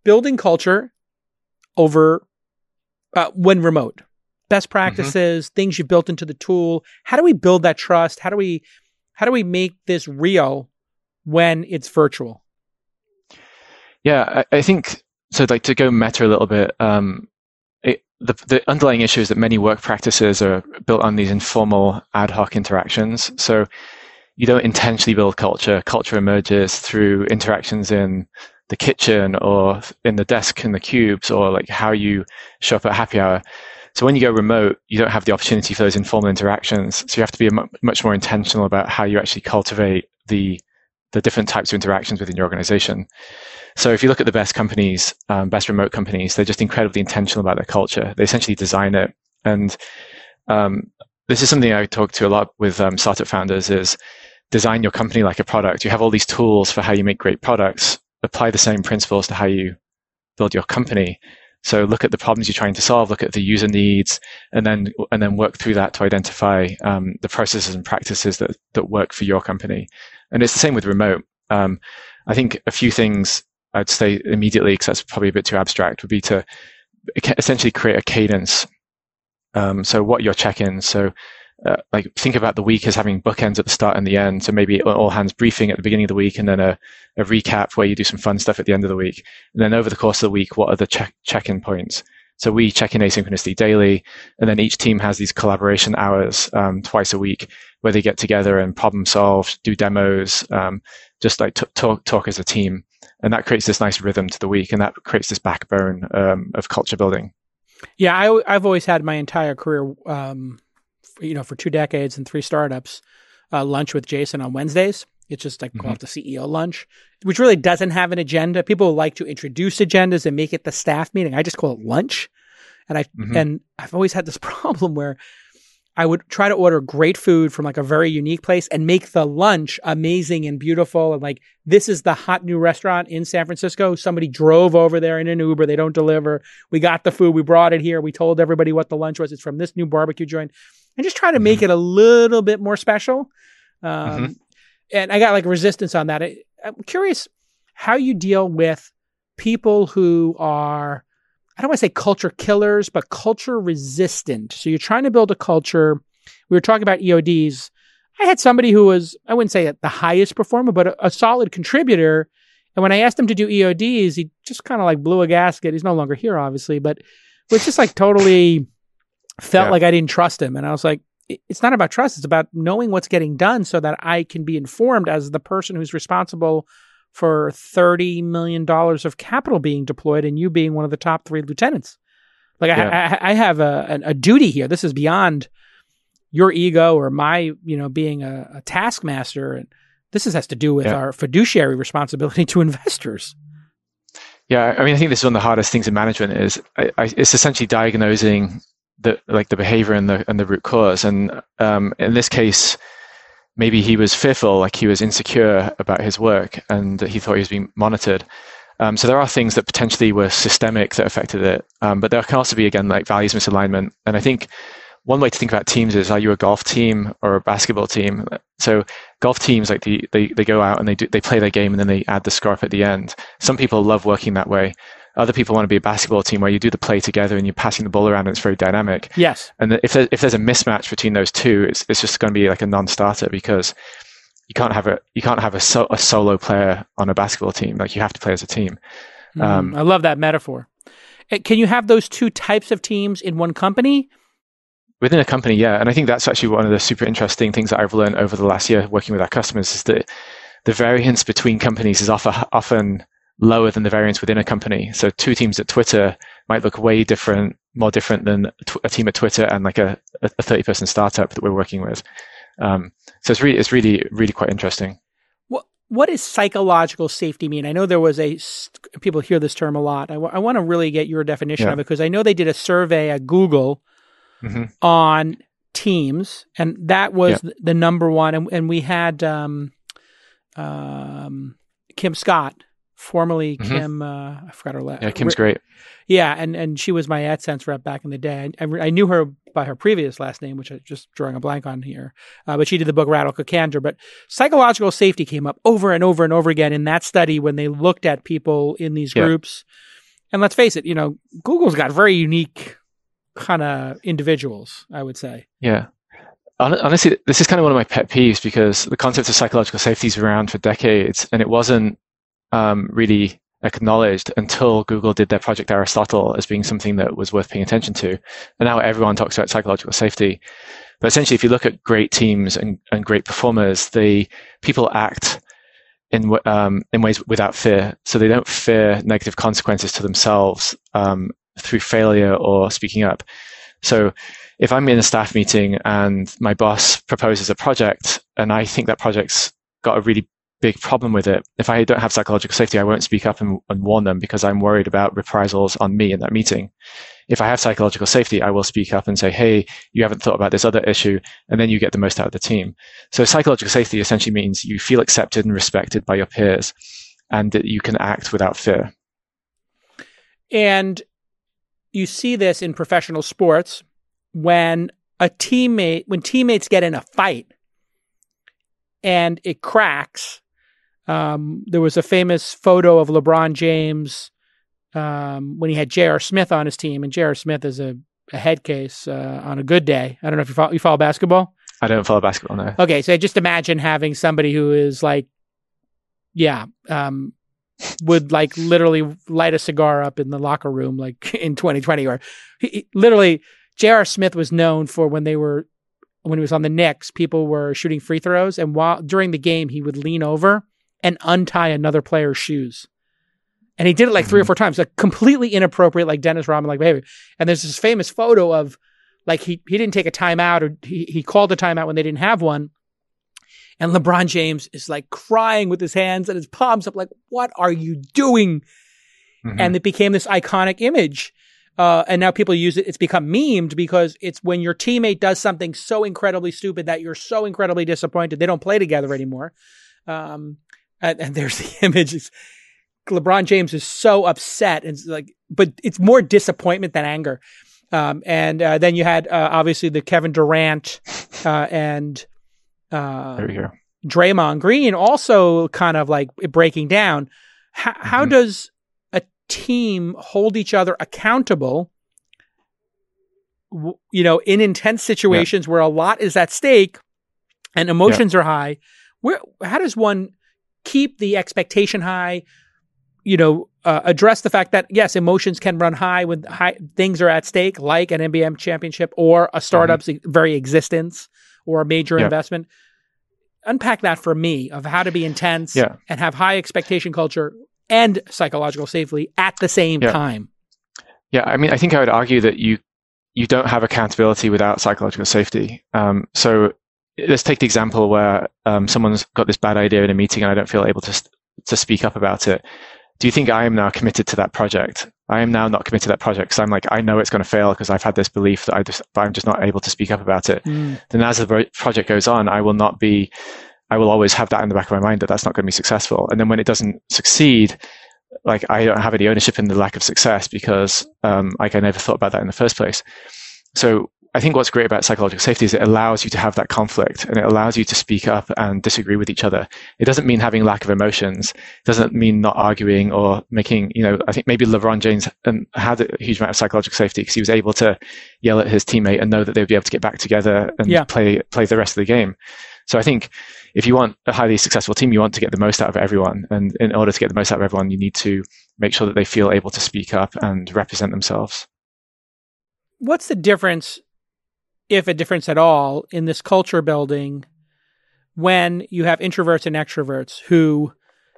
building culture over uh, when remote. Best practices, things you built into the tool. How do we build that trust? How do we how do we make this real when it's virtual? Yeah, I, I think so. Like to go meta a little bit. Um, the the underlying issue is that many work practices are built on these informal ad hoc interactions. So you don't intentionally build culture. Culture emerges through interactions in the kitchen or in the desk in the cubes or like how you show up at happy hour. So when you go remote, you don't have the opportunity for those informal interactions. So you have to be much more intentional about how you actually cultivate the the different types of interactions within your organization. So if you look at the best companies, um, best remote companies, they're just incredibly intentional about their culture. They essentially design it. And um, this is something I talk to a lot with um, startup founders is design your company like a product. You have all these tools for how you make great products. Apply the same principles to how you build your company. So look at the problems you're trying to solve, look at the user needs, and then and then work through that to identify um, the processes and practices that that work for your company. And it's the same with remote. Um, I think a few things I'd say immediately, because that's probably a bit too abstract, would be to essentially create a cadence. Um, so what your check-ins? So uh, like think about the week as having bookends at the start and the end. So maybe all hands briefing at the beginning of the week, and then a, a recap where you do some fun stuff at the end of the week. And then over the course of the week, what are the check check-in points? So we check in asynchronously daily, and then each team has these collaboration hours um, twice a week where they get together and problem solve, do demos, um, just like t- talk talk as a team, and that creates this nice rhythm to the week, and that creates this backbone um, of culture building. Yeah, I, I've always had my entire career um, you know, for two decades and three startups, uh, lunch with Jason on Wednesdays. It's just like mm-hmm. called the CEO lunch, which really doesn't have an agenda. People like to introduce agendas and make it the staff meeting. I just call it lunch. And I mm-hmm. and I've always had this problem where I would try to order great food from like a very unique place and make the lunch amazing and beautiful. And like, this is the hot new restaurant in San Francisco. Somebody drove over there in an Uber. They don't deliver. We got the food. We brought it here. We told everybody what the lunch was. It's from this new barbecue joint and just try to make mm-hmm. it a little bit more special. Um, mm-hmm. And I got like resistance on that. I, I'm curious how you deal with people who are I don't want to say culture killers, but culture resistant. So you're trying to build a culture. We were talking about EODs. I had somebody who was, I wouldn't say the highest performer, but a, a solid contributor. And when I asked him to do EODs, he just kind of like blew a gasket. He's no longer here, obviously, but was just like totally felt yeah. like I didn't trust him. And I was like, it's not about trust. It's about knowing what's getting done so that I can be informed as the person who's responsible for $30 million of capital being deployed and you being one of the top three lieutenants. Like yeah. I, I, have a, a duty here. This is beyond your ego or my, you know, being a, a taskmaster. And this is, has to do with yeah. our fiduciary responsibility to investors. Yeah, I mean, I think this is one of the hardest things in management. Is I, I, it's essentially diagnosing the like the behavior and the and the root cause. And um, in this case, maybe he was fearful, like he was insecure about his work and he thought he was being monitored. Um, so there are things that potentially were systemic that affected it, um, but there can also be again like values misalignment. And I think one way to think about teams is: Are you a golf team or a basketball team? So golf teams like the, they they go out and they do they play their game and then they add the up at the end. Some people love working that way. Other people want to be a basketball team where you do the play together and you're passing the ball around and it's very dynamic. Yes. And if, there, if there's a mismatch between those two, it's, it's just going to be like a non-starter because you can't have a you can't have a, so, a solo player on a basketball team. Like you have to play as a team. Mm, um, I love that metaphor. Eh, can you have those two types of teams in one company? Within a company, yeah. And I think that's actually one of the super interesting things that I've learned over the last year working with our customers is that the variance between companies is often, often lower than the variance within a company. So two teams at Twitter might look way different, more different than a team at Twitter and like a, a 30 person startup that we're working with. Um, so it's really, it's really, really quite interesting. What, what does psychological safety mean? I know there was a, people hear this term a lot. I, w- I want to really get your definition yeah. of it because I know they did a survey at Google mm-hmm. on teams and that was yeah. the number one. And, and we had, um, um, Kim Scott formerly mm-hmm. Kim. Uh, I forgot her last. Yeah, Kim's great. Yeah, and and she was my AdSense rep back in the day. I, I, knew her by her previous last name, which I'm just drawing a blank on here. Uh, but she did the book Radical Candor. But psychological safety came up over and over and over again in that study when they looked at people in these yeah. groups. And let's face it, you know, Google's got very unique kind of individuals. I would say. Yeah. Honestly, this is kind of one of my pet peeves because the concept of psychological safety is around for decades, and it wasn't um, really acknowledged until Google did their Project Aristotle as being something that was worth paying attention to. And now everyone talks about psychological safety. But essentially, if you look at great teams and, and great performers, the people act in um, in ways without fear. So they don't fear negative consequences to themselves um, through failure or speaking up. So if I'm in a staff meeting and my boss proposes a project and I think that project's got a really big problem with it. If I don't have psychological safety, I won't speak up and, and, warn them because I'm worried about reprisals on me in that meeting. If I have psychological safety, I will speak up and say, Hey, you haven't thought about this other issue. And then you get the most out of the team. So psychological safety essentially means you feel accepted and respected by your peers and that you can act without fear. And you see this in professional sports when a teammate, when teammates get in a fight and it cracks, um, there was a famous photo of LeBron James um, when he had J.R. Smith on his team, and J.R. Smith is a, a head case uh, on a good day. I don't know if you follow, you follow basketball. I don't follow basketball no. Okay, so just imagine having somebody who is like, yeah, um, would like literally light a cigar up in the locker room, like in 2020, or he, literally J.R. Smith was known for when they were when he was on the Knicks, people were shooting free throws, and while during the game, he would lean over and untie another player's shoes. And he did it like three or mm-hmm. four times, like completely inappropriate, like Dennis Rodman like behavior. And there's this famous photo of Like he he didn't take a timeout or he, he called a timeout when they didn't have one. And LeBron James is like crying with his hands and his palms up, like, what are you doing? Mm-hmm. And it became this iconic image. Uh, and now people use it. It's become memed because it's when your teammate does something so incredibly stupid that you're so incredibly disappointed. They don't play together anymore. Um, and, and, there's the image. It's, LeBron James is so upset and like, but it's more disappointment than anger. Um, and uh, then you had uh, obviously the Kevin Durant uh, and uh, there we go. Draymond Green also kind of like breaking down. H- mm-hmm. How does a team hold each other accountable? You know, in intense situations yeah. where a lot is at stake and emotions yeah. are high, where how does one keep the expectation high? You know, uh, address the fact that yes, emotions can run high when high things are at stake, like an NBA championship or a startup's mm-hmm. very existence or a major yeah. investment. Unpack that for me of how to be intense yeah. and have high expectation culture and psychological safety at the same yeah. time. Yeah, I mean, I think I would argue that you you don't have accountability without psychological safety. Um, so let's take the example where um, someone's got this bad idea in a meeting and I don't feel able to to speak up about it. Do you think I am now committed to that project? I am now not committed to that project because I'm like, I know it's going to fail because I've had this belief that I just, but I'm just not able to speak up about it. Mm. Then as the project goes on, I will not be, I will always have that in the back of my mind that that's not going to be successful. And then when it doesn't succeed, like I don't have any ownership in the lack of success because, um, like I never thought about that in the first place. So I think what's great about psychological safety is it allows you to have that conflict and it allows you to speak up and disagree with each other. It doesn't mean having lack of emotions. It doesn't mean not arguing or making, you know, I think maybe LeBron James um, had a huge amount of psychological safety because he was able to yell at his teammate and know that they would be able to get back together and yeah. play, play the rest of the game. So I think if you want a highly successful team, you want to get the most out of everyone. And in order to get the most out of everyone, you need to make sure that they feel able to speak up and represent themselves. What's the difference if a difference at all, in this culture building when you have introverts and extroverts who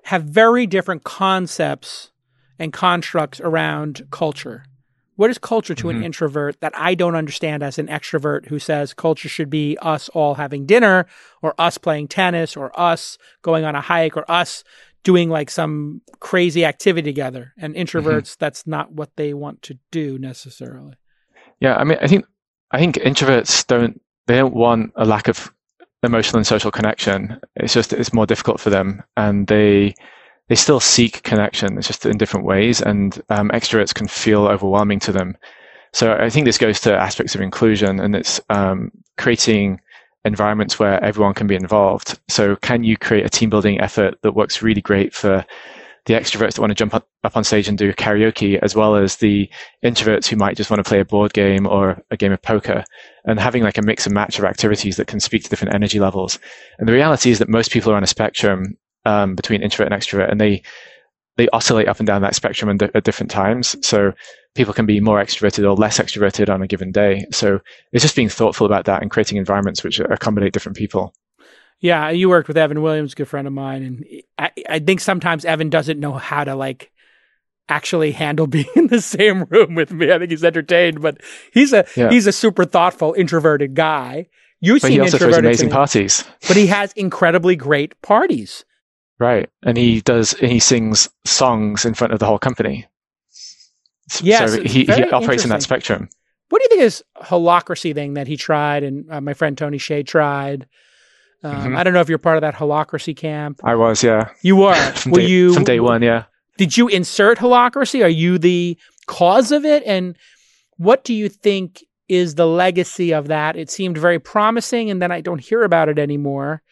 have very different concepts and constructs around culture. What is culture to mm-hmm. an introvert that I don't understand as an extrovert who says culture should be us all having dinner or us playing tennis or us going on a hike or us doing like some crazy activity together? And mm-hmm. introverts, mm-hmm. that's not what they want to do necessarily. Yeah, I mean, I think I think introverts don't they don't want a lack of emotional and social connection. It's just it's more difficult for them, and they they still seek connection. It's just in different ways, and um, extroverts can feel overwhelming to them. So I think this goes to aspects of inclusion, and it's um, creating environments where everyone can be involved. So can you create a team building effort that works really great for the extroverts that want to jump up, on stage and do karaoke, as well as the introverts who might just want to play a board game or a game of poker, and having like a mix and match of activities that can speak to different energy levels. And the reality is that most people are on a spectrum um, between introvert and extrovert, and they they oscillate up and down that spectrum at different times. So people can be more extroverted or less extroverted on a given day. So it's just being thoughtful about that and creating environments which accommodate different people. Yeah, you worked with Evan Williams, a good friend of mine, and I, I think sometimes Evan doesn't know how to like actually handle being in the same room with me. I think he's entertained, but he's a yeah. he's a super thoughtful, introverted guy. You but he also throws amazing parties. But he has incredibly great parties. Right, and he does. And he sings songs in front of the whole company. Yes, so he, he operates in that spectrum. What do you think is holacracy thing that he tried and uh, my friend Tony Hsieh tried? Um, mm-hmm. I don't know if you're part of that holacracy camp. I was, yeah. You were. from were day, you from day one? Yeah. Did you insert holacracy? Are you the cause of it? And what do you think is the legacy of that? It seemed very promising, and then I don't hear about it anymore.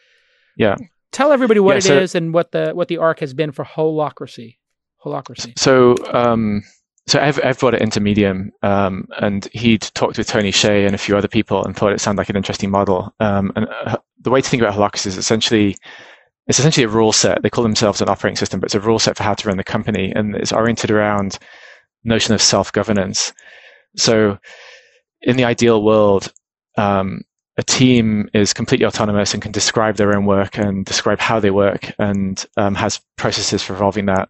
Yeah. Tell everybody what yeah, it so, is and what the what the arc has been for holacracy. Holacracy. So. Um, so Ev brought it into Medium, um, and he'd talked with Tony Hsieh and a few other people, and thought it sounded like an interesting model. Um, and uh, the way to think about Holacracy is essentially it's essentially a rule set. They call themselves an operating system, but it's a rule set for how to run the company, and it's oriented around notion of self governance. So, in the ideal world, um, a team is completely autonomous and can describe their own work and describe how they work, and um, has processes for evolving that.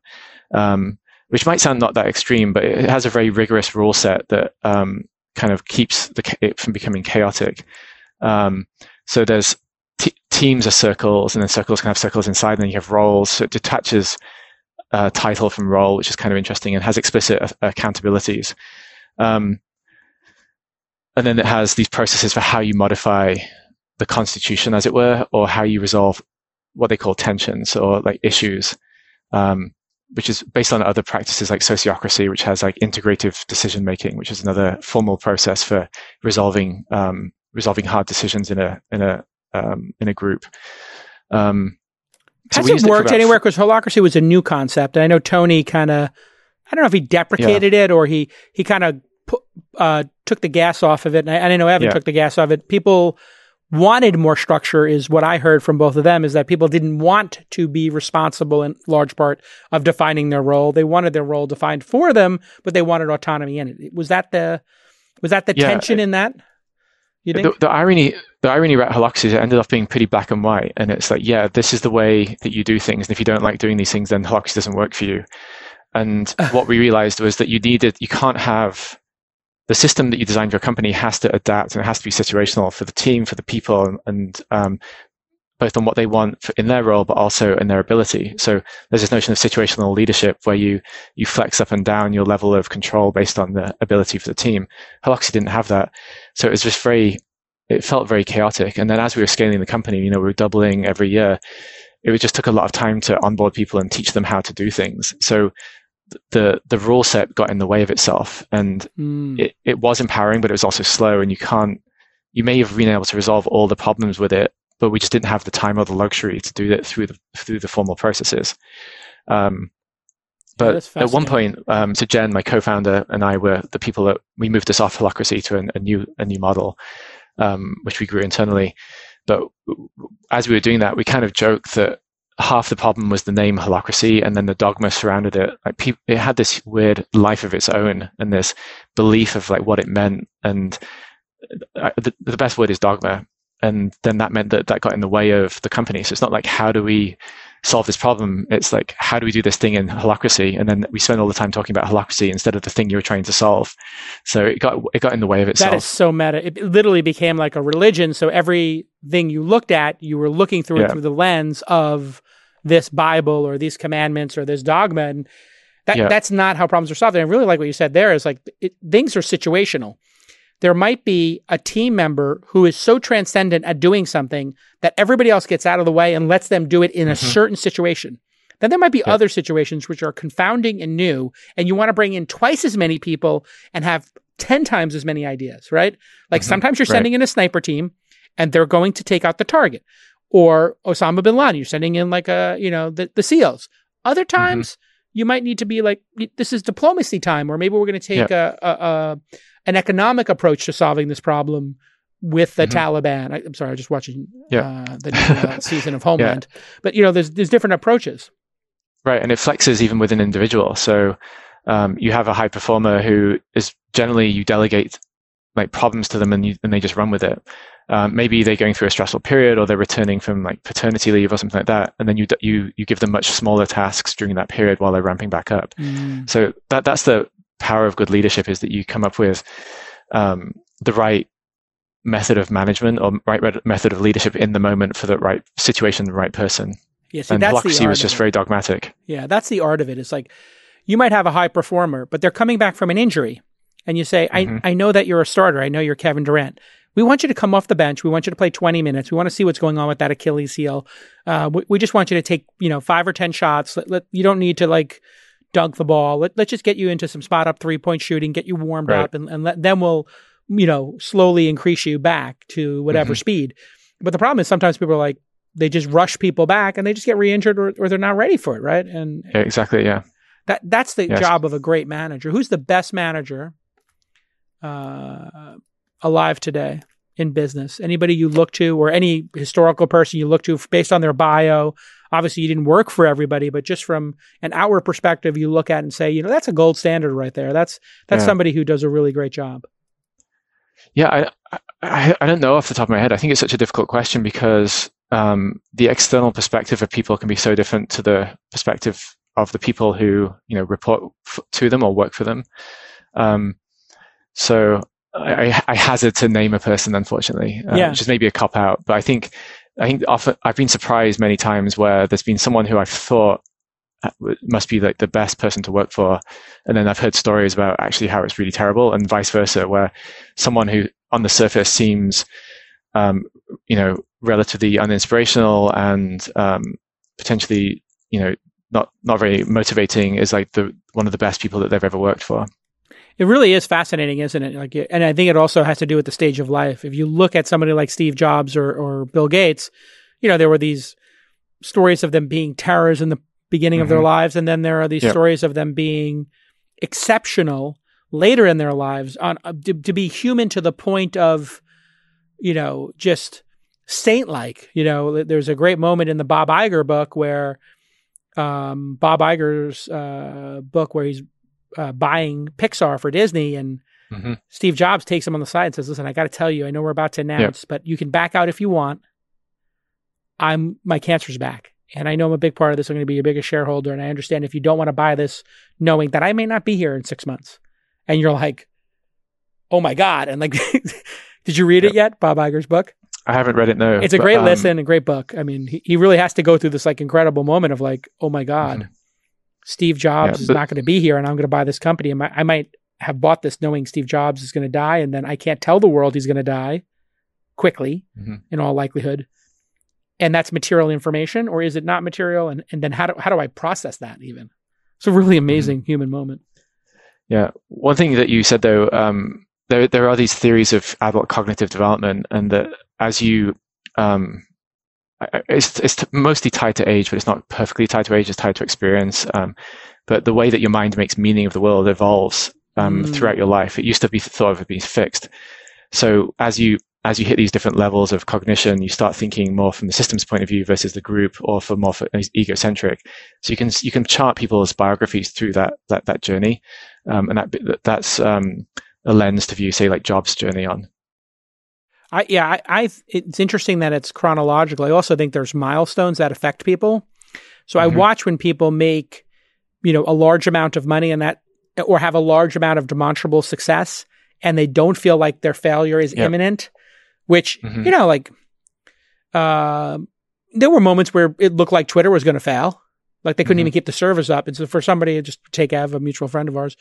Um, which might sound not that extreme, but it has a very rigorous rule set that um, kind of keeps the, it from becoming chaotic. Um, so there's t- teams are circles, and then circles can have circles inside, and then you have roles. So it detaches uh, title from role, which is kind of interesting, and has explicit uh, accountabilities. Um, and then it has these processes for how you modify the constitution, as it were, or how you resolve what they call tensions or like issues, um, which is based on other practices like sociocracy, which has like integrative decision making, which is another formal process for resolving um, resolving hard decisions in a in a um, in a group. Um, so Has it worked it anywhere? Because holacracy was a new concept, and I know Tony kind of, I don't know if he deprecated yeah. it or he he kind of uh, took the gas off of it. And I, I know Evan yeah. took the gas off of it. People wanted more structure is what I heard from both of them is that people didn't want to be responsible in large part of defining their role. They wanted their role defined for them, but they wanted autonomy in it. Was that the was that the yeah, tension in that? You think? The, the, irony, the irony about holacracy is it ended up being pretty black and white, and it's like, yeah, this is the way that you do things, and if you don't like doing these things, then holacracy doesn't work for you. And what we realized was that you needed, you can't have the system that you design for your company has to adapt and it has to be situational for the team, for the people, and, um, both on what they want for, in their role, but also in their ability. So there's this notion of situational leadership where you you flex up and down your level of control based on the ability for the team. Holacracy didn't have that, so it was just very. It felt very chaotic. And then as we were scaling the company, you know, we were doubling every year. It just took a lot of time to onboard people and teach them how to do things. So the the rule set got in the way of itself, and mm. it, it was empowering, but it was also slow, and you can't. You may have been able to resolve all the problems with it, but we just didn't have the time or the luxury to do that through the through the formal processes. Um, but yeah, at one point, um, so Jen, my co-founder, and I were the people that we moved this off holacracy to an, a new a new model, um, which we grew internally. But as we were doing that, we kind of joked that half the problem was the name holacracy and then the dogma surrounded it. Like people it had this weird life of its own and this belief of like what it meant. And uh, the, the best word is dogma. And then that meant that that got in the way of the company. So it's not like how do we solve this problem? It's like how do we do this thing in holacracy and then we spend all the time talking about holacracy instead of the thing you were trying to solve. So it got it got in the way of itself. that is so meta. It literally became like a religion. So everything you looked at you were looking through yeah. it through the lens of this Bible or these commandments or this dogma. And that, yeah. that's not how problems are solved. And I really like what you said there is like it, things are situational. There might be a team member who is so transcendent at doing something that everybody else gets out of the way and lets them do it in mm-hmm. a certain situation. Then there might be yeah. other situations which are confounding and new, and you want to bring in twice as many people and have 10 times as many ideas, right? Like mm-hmm. sometimes you're sending right. in a sniper team and they're going to take out the target or Osama bin Laden. You're sending in like a, you know, the, the SEALs. Other mm-hmm. times mm-hmm. you might need to be like, this is diplomacy time, or maybe we're going to take a, a, a, an economic approach to solving this problem with the mm-hmm. Taliban. I, am sorry, I was just watching yeah. uh, the uh, season of Homeland. Yeah. But, you know, there's, there's different approaches. Right. And it flexes even with an individual. So um, you have a high performer who is generally, you delegate like problems to them and, you, and they just run with it. Um, maybe they're going through a stressful period or they're returning from like paternity leave or something like that, and then you you you give them much smaller tasks during that period while they're ramping back up. Mm. So that that's the power of good leadership is that you come up with um, the right method of management or right method of leadership in the moment for the right situation, the right person. Yeah, see, and art was just very dogmatic. Yeah, that's the art of it. It's like you might have a high performer, but they're coming back from an injury. And you say, mm-hmm. I, I know that you're a starter. I know you're Kevin Durant we want you to come off the bench. We want you to play 20 minutes. We want to see what's going on with that Achilles heel. Uh, we, we, just want you to take, you know, five or 10 shots. Let, let, you don't need to like dunk the ball. Let, let's just get you into some spot up three point shooting, get you warmed right. up, and, and let, then we'll, you know, slowly increase you back to whatever mm-hmm. speed. But the problem is sometimes people are like, they just rush people back and they just get re-injured or, or they're not ready for it, right? And yeah, exactly, yeah. That that's the yes. job of a great manager. Who's the best manager uh, alive today in business? Anybody you look to, or any historical person you look to based on their bio? Obviously, you didn't work for everybody, but just from an outward perspective, you look at and say, you know, that's a gold standard right there. That's that's yeah. somebody who does a really great job. Yeah, I, I, I don't know off the top of my head. I think it's such a difficult question because um, the external perspective of people can be so different to the perspective of the people who you know report f- to them or work for them. Um, so I, I, hazard to name a person, unfortunately, uh, yeah. which is maybe a cop out. But I think I think often I've been surprised many times where there's been someone who I've thought uh, must be like the best person to work for, and then I've heard stories about actually how it's really terrible, and vice versa, where someone who on the surface seems, um, you know, relatively uninspirational and um, potentially, you know, not not very motivating is like the one of the best people that they've ever worked for. It really is fascinating, isn't it? Like, and I think it also has to do with the stage of life. If you look at somebody like Steve Jobs or, or Bill Gates, you know, there were these stories of them being terrors in the beginning mm-hmm. of their mm-hmm. lives, and then there are these yep. stories of them being exceptional later in their lives on uh, to, to be human to the point of, you know, just saint like. You know, there's a great moment in the Bob Iger book where um, Bob Iger's uh, book where he's uh, buying Pixar for Disney, and mm-hmm. Steve Jobs takes him on the side and says, "Listen, I got to tell you, I know we're about to announce, but you can back out if you want. I'm my cancer's back." And I know I'm a big part of this. I'm going to be your biggest shareholder. And I understand if you don't want to buy this, knowing that I may not be here in six months. And you're like, oh my God. And like, did you read yep. it yet? Bob Iger's book? I haven't read it. No, it's a great um, listen, a great book. I mean, he, he really has to go through this like incredible moment of like, oh my god, mm-hmm. Steve Jobs yeah, but, is not going to be here, and I'm going to buy this company. And I might have bought this knowing Steve Jobs is going to die, and then I can't tell the world he's going to die quickly, mm-hmm. in all likelihood. And that's material information, or is it not material? And and then how do how do I process that? Even it's a really mm-hmm. amazing mm-hmm. human moment. Yeah, one thing that you said though, um, there there are these theories of adult cognitive development, and that as you um, it's, it's mostly tied to age, but it's not perfectly tied to age. It's tied to experience. Um, but the way that your mind makes meaning of the world evolves um, mm. throughout your life. It used to be thought of as being fixed. So as you as you hit these different levels of cognition, you start thinking more from the system's point of view versus the group, or for more for egocentric. So you can you can chart people's biographies through that that that journey, um, and that that's um, a lens to view, say, like Jobs' journey on. I yeah, I, I it's interesting that it's chronological. I also think there's milestones that affect people. So mm-hmm. I watch when people make, you know, a large amount of money and that or have a large amount of demonstrable success and they don't feel like their failure is yep. imminent, which, mm-hmm. you know, like uh, there were moments where it looked like Twitter was going to fail. Like they couldn't mm-hmm. even keep the servers up. And so for somebody, just take Ev, a mutual friend of ours,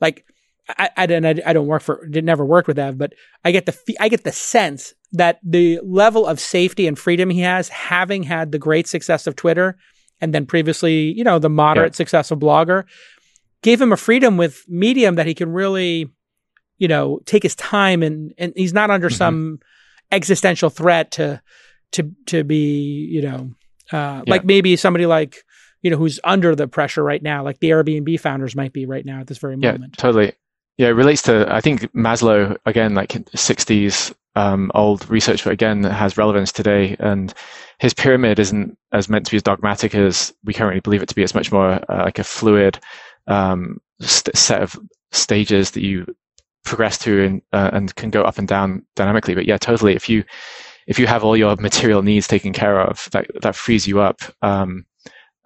like I, I, I, I don't work for, did never worked with Ev, but I get the, I get the sense that the level of safety and freedom he has, having had the great success of Twitter and then previously, you know, the moderate yeah. success of Blogger, gave him a freedom with Medium that he can really, you know, take his time and, and he's not under mm-hmm. some existential threat to, to, to be, you know, uh, yeah. like maybe somebody like, you know, who's under the pressure right now, like the Airbnb founders might be right now at this very moment. Yeah, totally. Yeah, it relates to I think Maslow again, like 60s um, old research, but again has relevance today. And his pyramid isn't as meant to be as dogmatic as we currently believe it to be. It's much more uh, like a fluid um, st- set of stages that you progress through and, uh, and can go up and down dynamically. But yeah, totally. If you if you have all your material needs taken care of, that that frees you up. Um,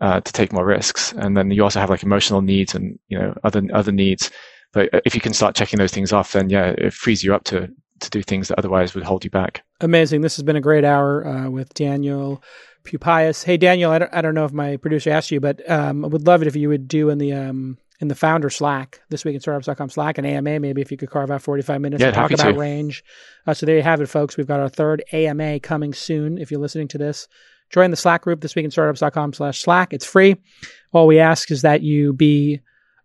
uh, to take more risks, and then you also have like emotional needs and you know other other needs but if you can start checking those things off, then yeah, it frees you up to to do things that otherwise would hold you back. Amazing. This has been a great hour uh, with Daniel Pupius. Hey, Daniel, I don't, I don't know if my producer asked you, but um, I would love it if you would do in the um, in the founder Slack this week in startups.com Slack and AMA. Maybe if you could carve out 45 minutes yeah, to talk about to. range. Uh, so there you have it, folks. We've got our third AMA coming soon. If you're listening to this, join the Slack group this week in startups.com slash Slack. It's free. All we ask is that you be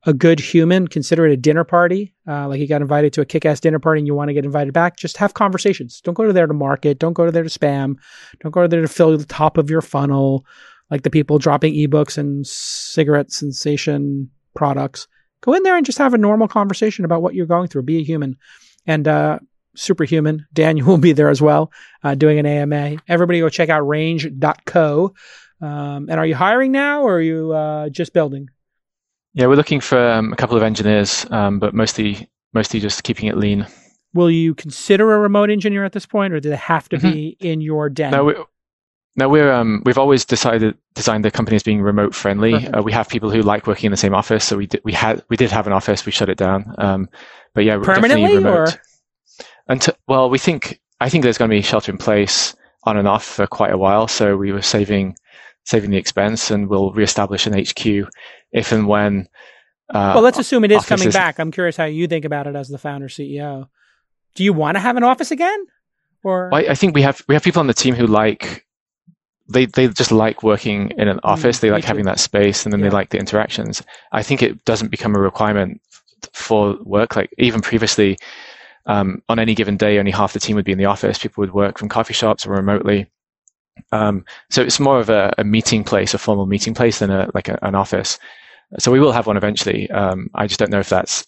a good human, consider it a dinner party. Uh, like you got invited to a kick ass dinner party and you want to get invited back, just have conversations. Don't go to there to market. Don't go to there to spam. Don't go to there to fill the top of your funnel, like the people dropping ebooks and cigarette sensation products. Go in there and just have a normal conversation about what you're going through. Be a human. And uh, superhuman, Daniel will be there as well, uh, doing an AMA. Everybody go check out range.co. Um, and are you hiring now or are you uh, just building? Yeah, we're looking for um, a couple of engineers, um, but mostly mostly just keeping it lean. Will you consider a remote engineer at this point, or do they have to mm-hmm. be in your den? No, we, no, we're um, we've always decided designed the company as being remote friendly. Uh, we have people who like working in the same office, so we did we had we did have an office, we shut it down. Um, but yeah, permanently or Until, well, we think I think there's going to be shelter in place on and off for quite a while. So we were saving saving the expense, and we'll reestablish an HQ if and when. Uh, well, let's assume it is coming back. I'm curious how you think about it as the founder CEO. Do you want to have an office again? Or I, I think we have we have people on the team who like they they just like working in an mm, office. They like having that space, and then yeah. they like the interactions. I think it doesn't become a requirement for work. Like even previously, um, on any given day, only half the team would be in the office. People would work from coffee shops or remotely. Um, so it's more of a, a, meeting place, a formal meeting place, than a like a, an office. So we will have one eventually. Um, I just don't know if that's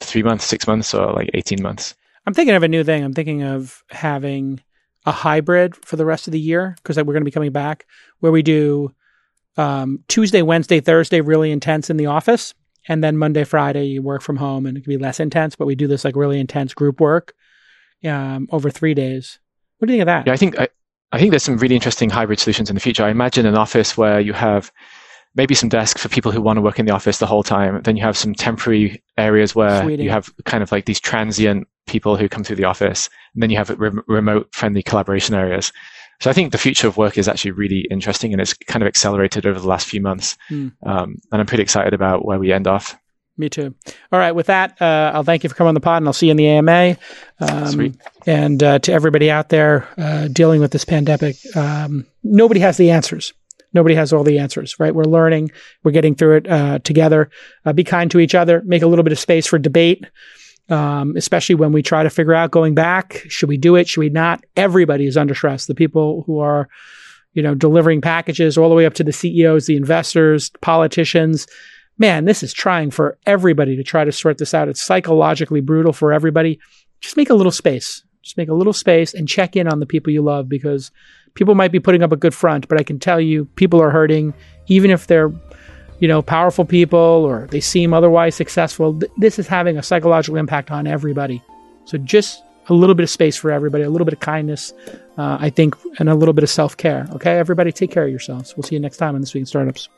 three months, six months, or like eighteen months. I'm thinking of a new thing. I'm thinking of having a hybrid for the rest of the year because we're going to be coming back where we do um, Tuesday, Wednesday, Thursday really intense in the office, and then Monday, Friday you work from home and it can be less intense. But we do this like really intense group work um, over three days. What do you think of that? Yeah, I think I, I think there's some really interesting hybrid solutions in the future. I imagine an office where you have maybe some desks for people who want to work in the office the whole time. Then you have some temporary areas where you have kind of like these transient people who come through the office. And then you have re- remote friendly collaboration areas. So I think the future of work is actually really interesting and it's kind of accelerated over the last few months. Mm. Um, and I'm pretty excited about where we end off. Me too. All right. With that, uh, I'll thank you for coming on the pod and I'll see you in the AMA. Um, Sweet. And uh, to everybody out there uh, dealing with this pandemic, um, nobody has the answers. Nobody has all the answers, right? We're learning, we're getting through it uh, together. Uh, be kind to each other, make a little bit of space for debate, um, especially when we try to figure out going back. Should we do it? Should we not? Everybody is under stress. The people who are, you know, delivering packages all the way up to the CEOs, the investors, politicians. Man, this is trying for everybody to try to sort this out. It's psychologically brutal for everybody. Just make a little space. Just make a little space and check in on the people you love because people might be putting up a good front, but I can tell you people are hurting, even if they're, you know, powerful people or they seem otherwise successful. Th- this is having a psychological impact on everybody. So just a little bit of space for everybody, a little bit of kindness, uh, I think, and a little bit of self care. Okay, everybody, take care of yourselves. We'll see you next time on This Week in Startups.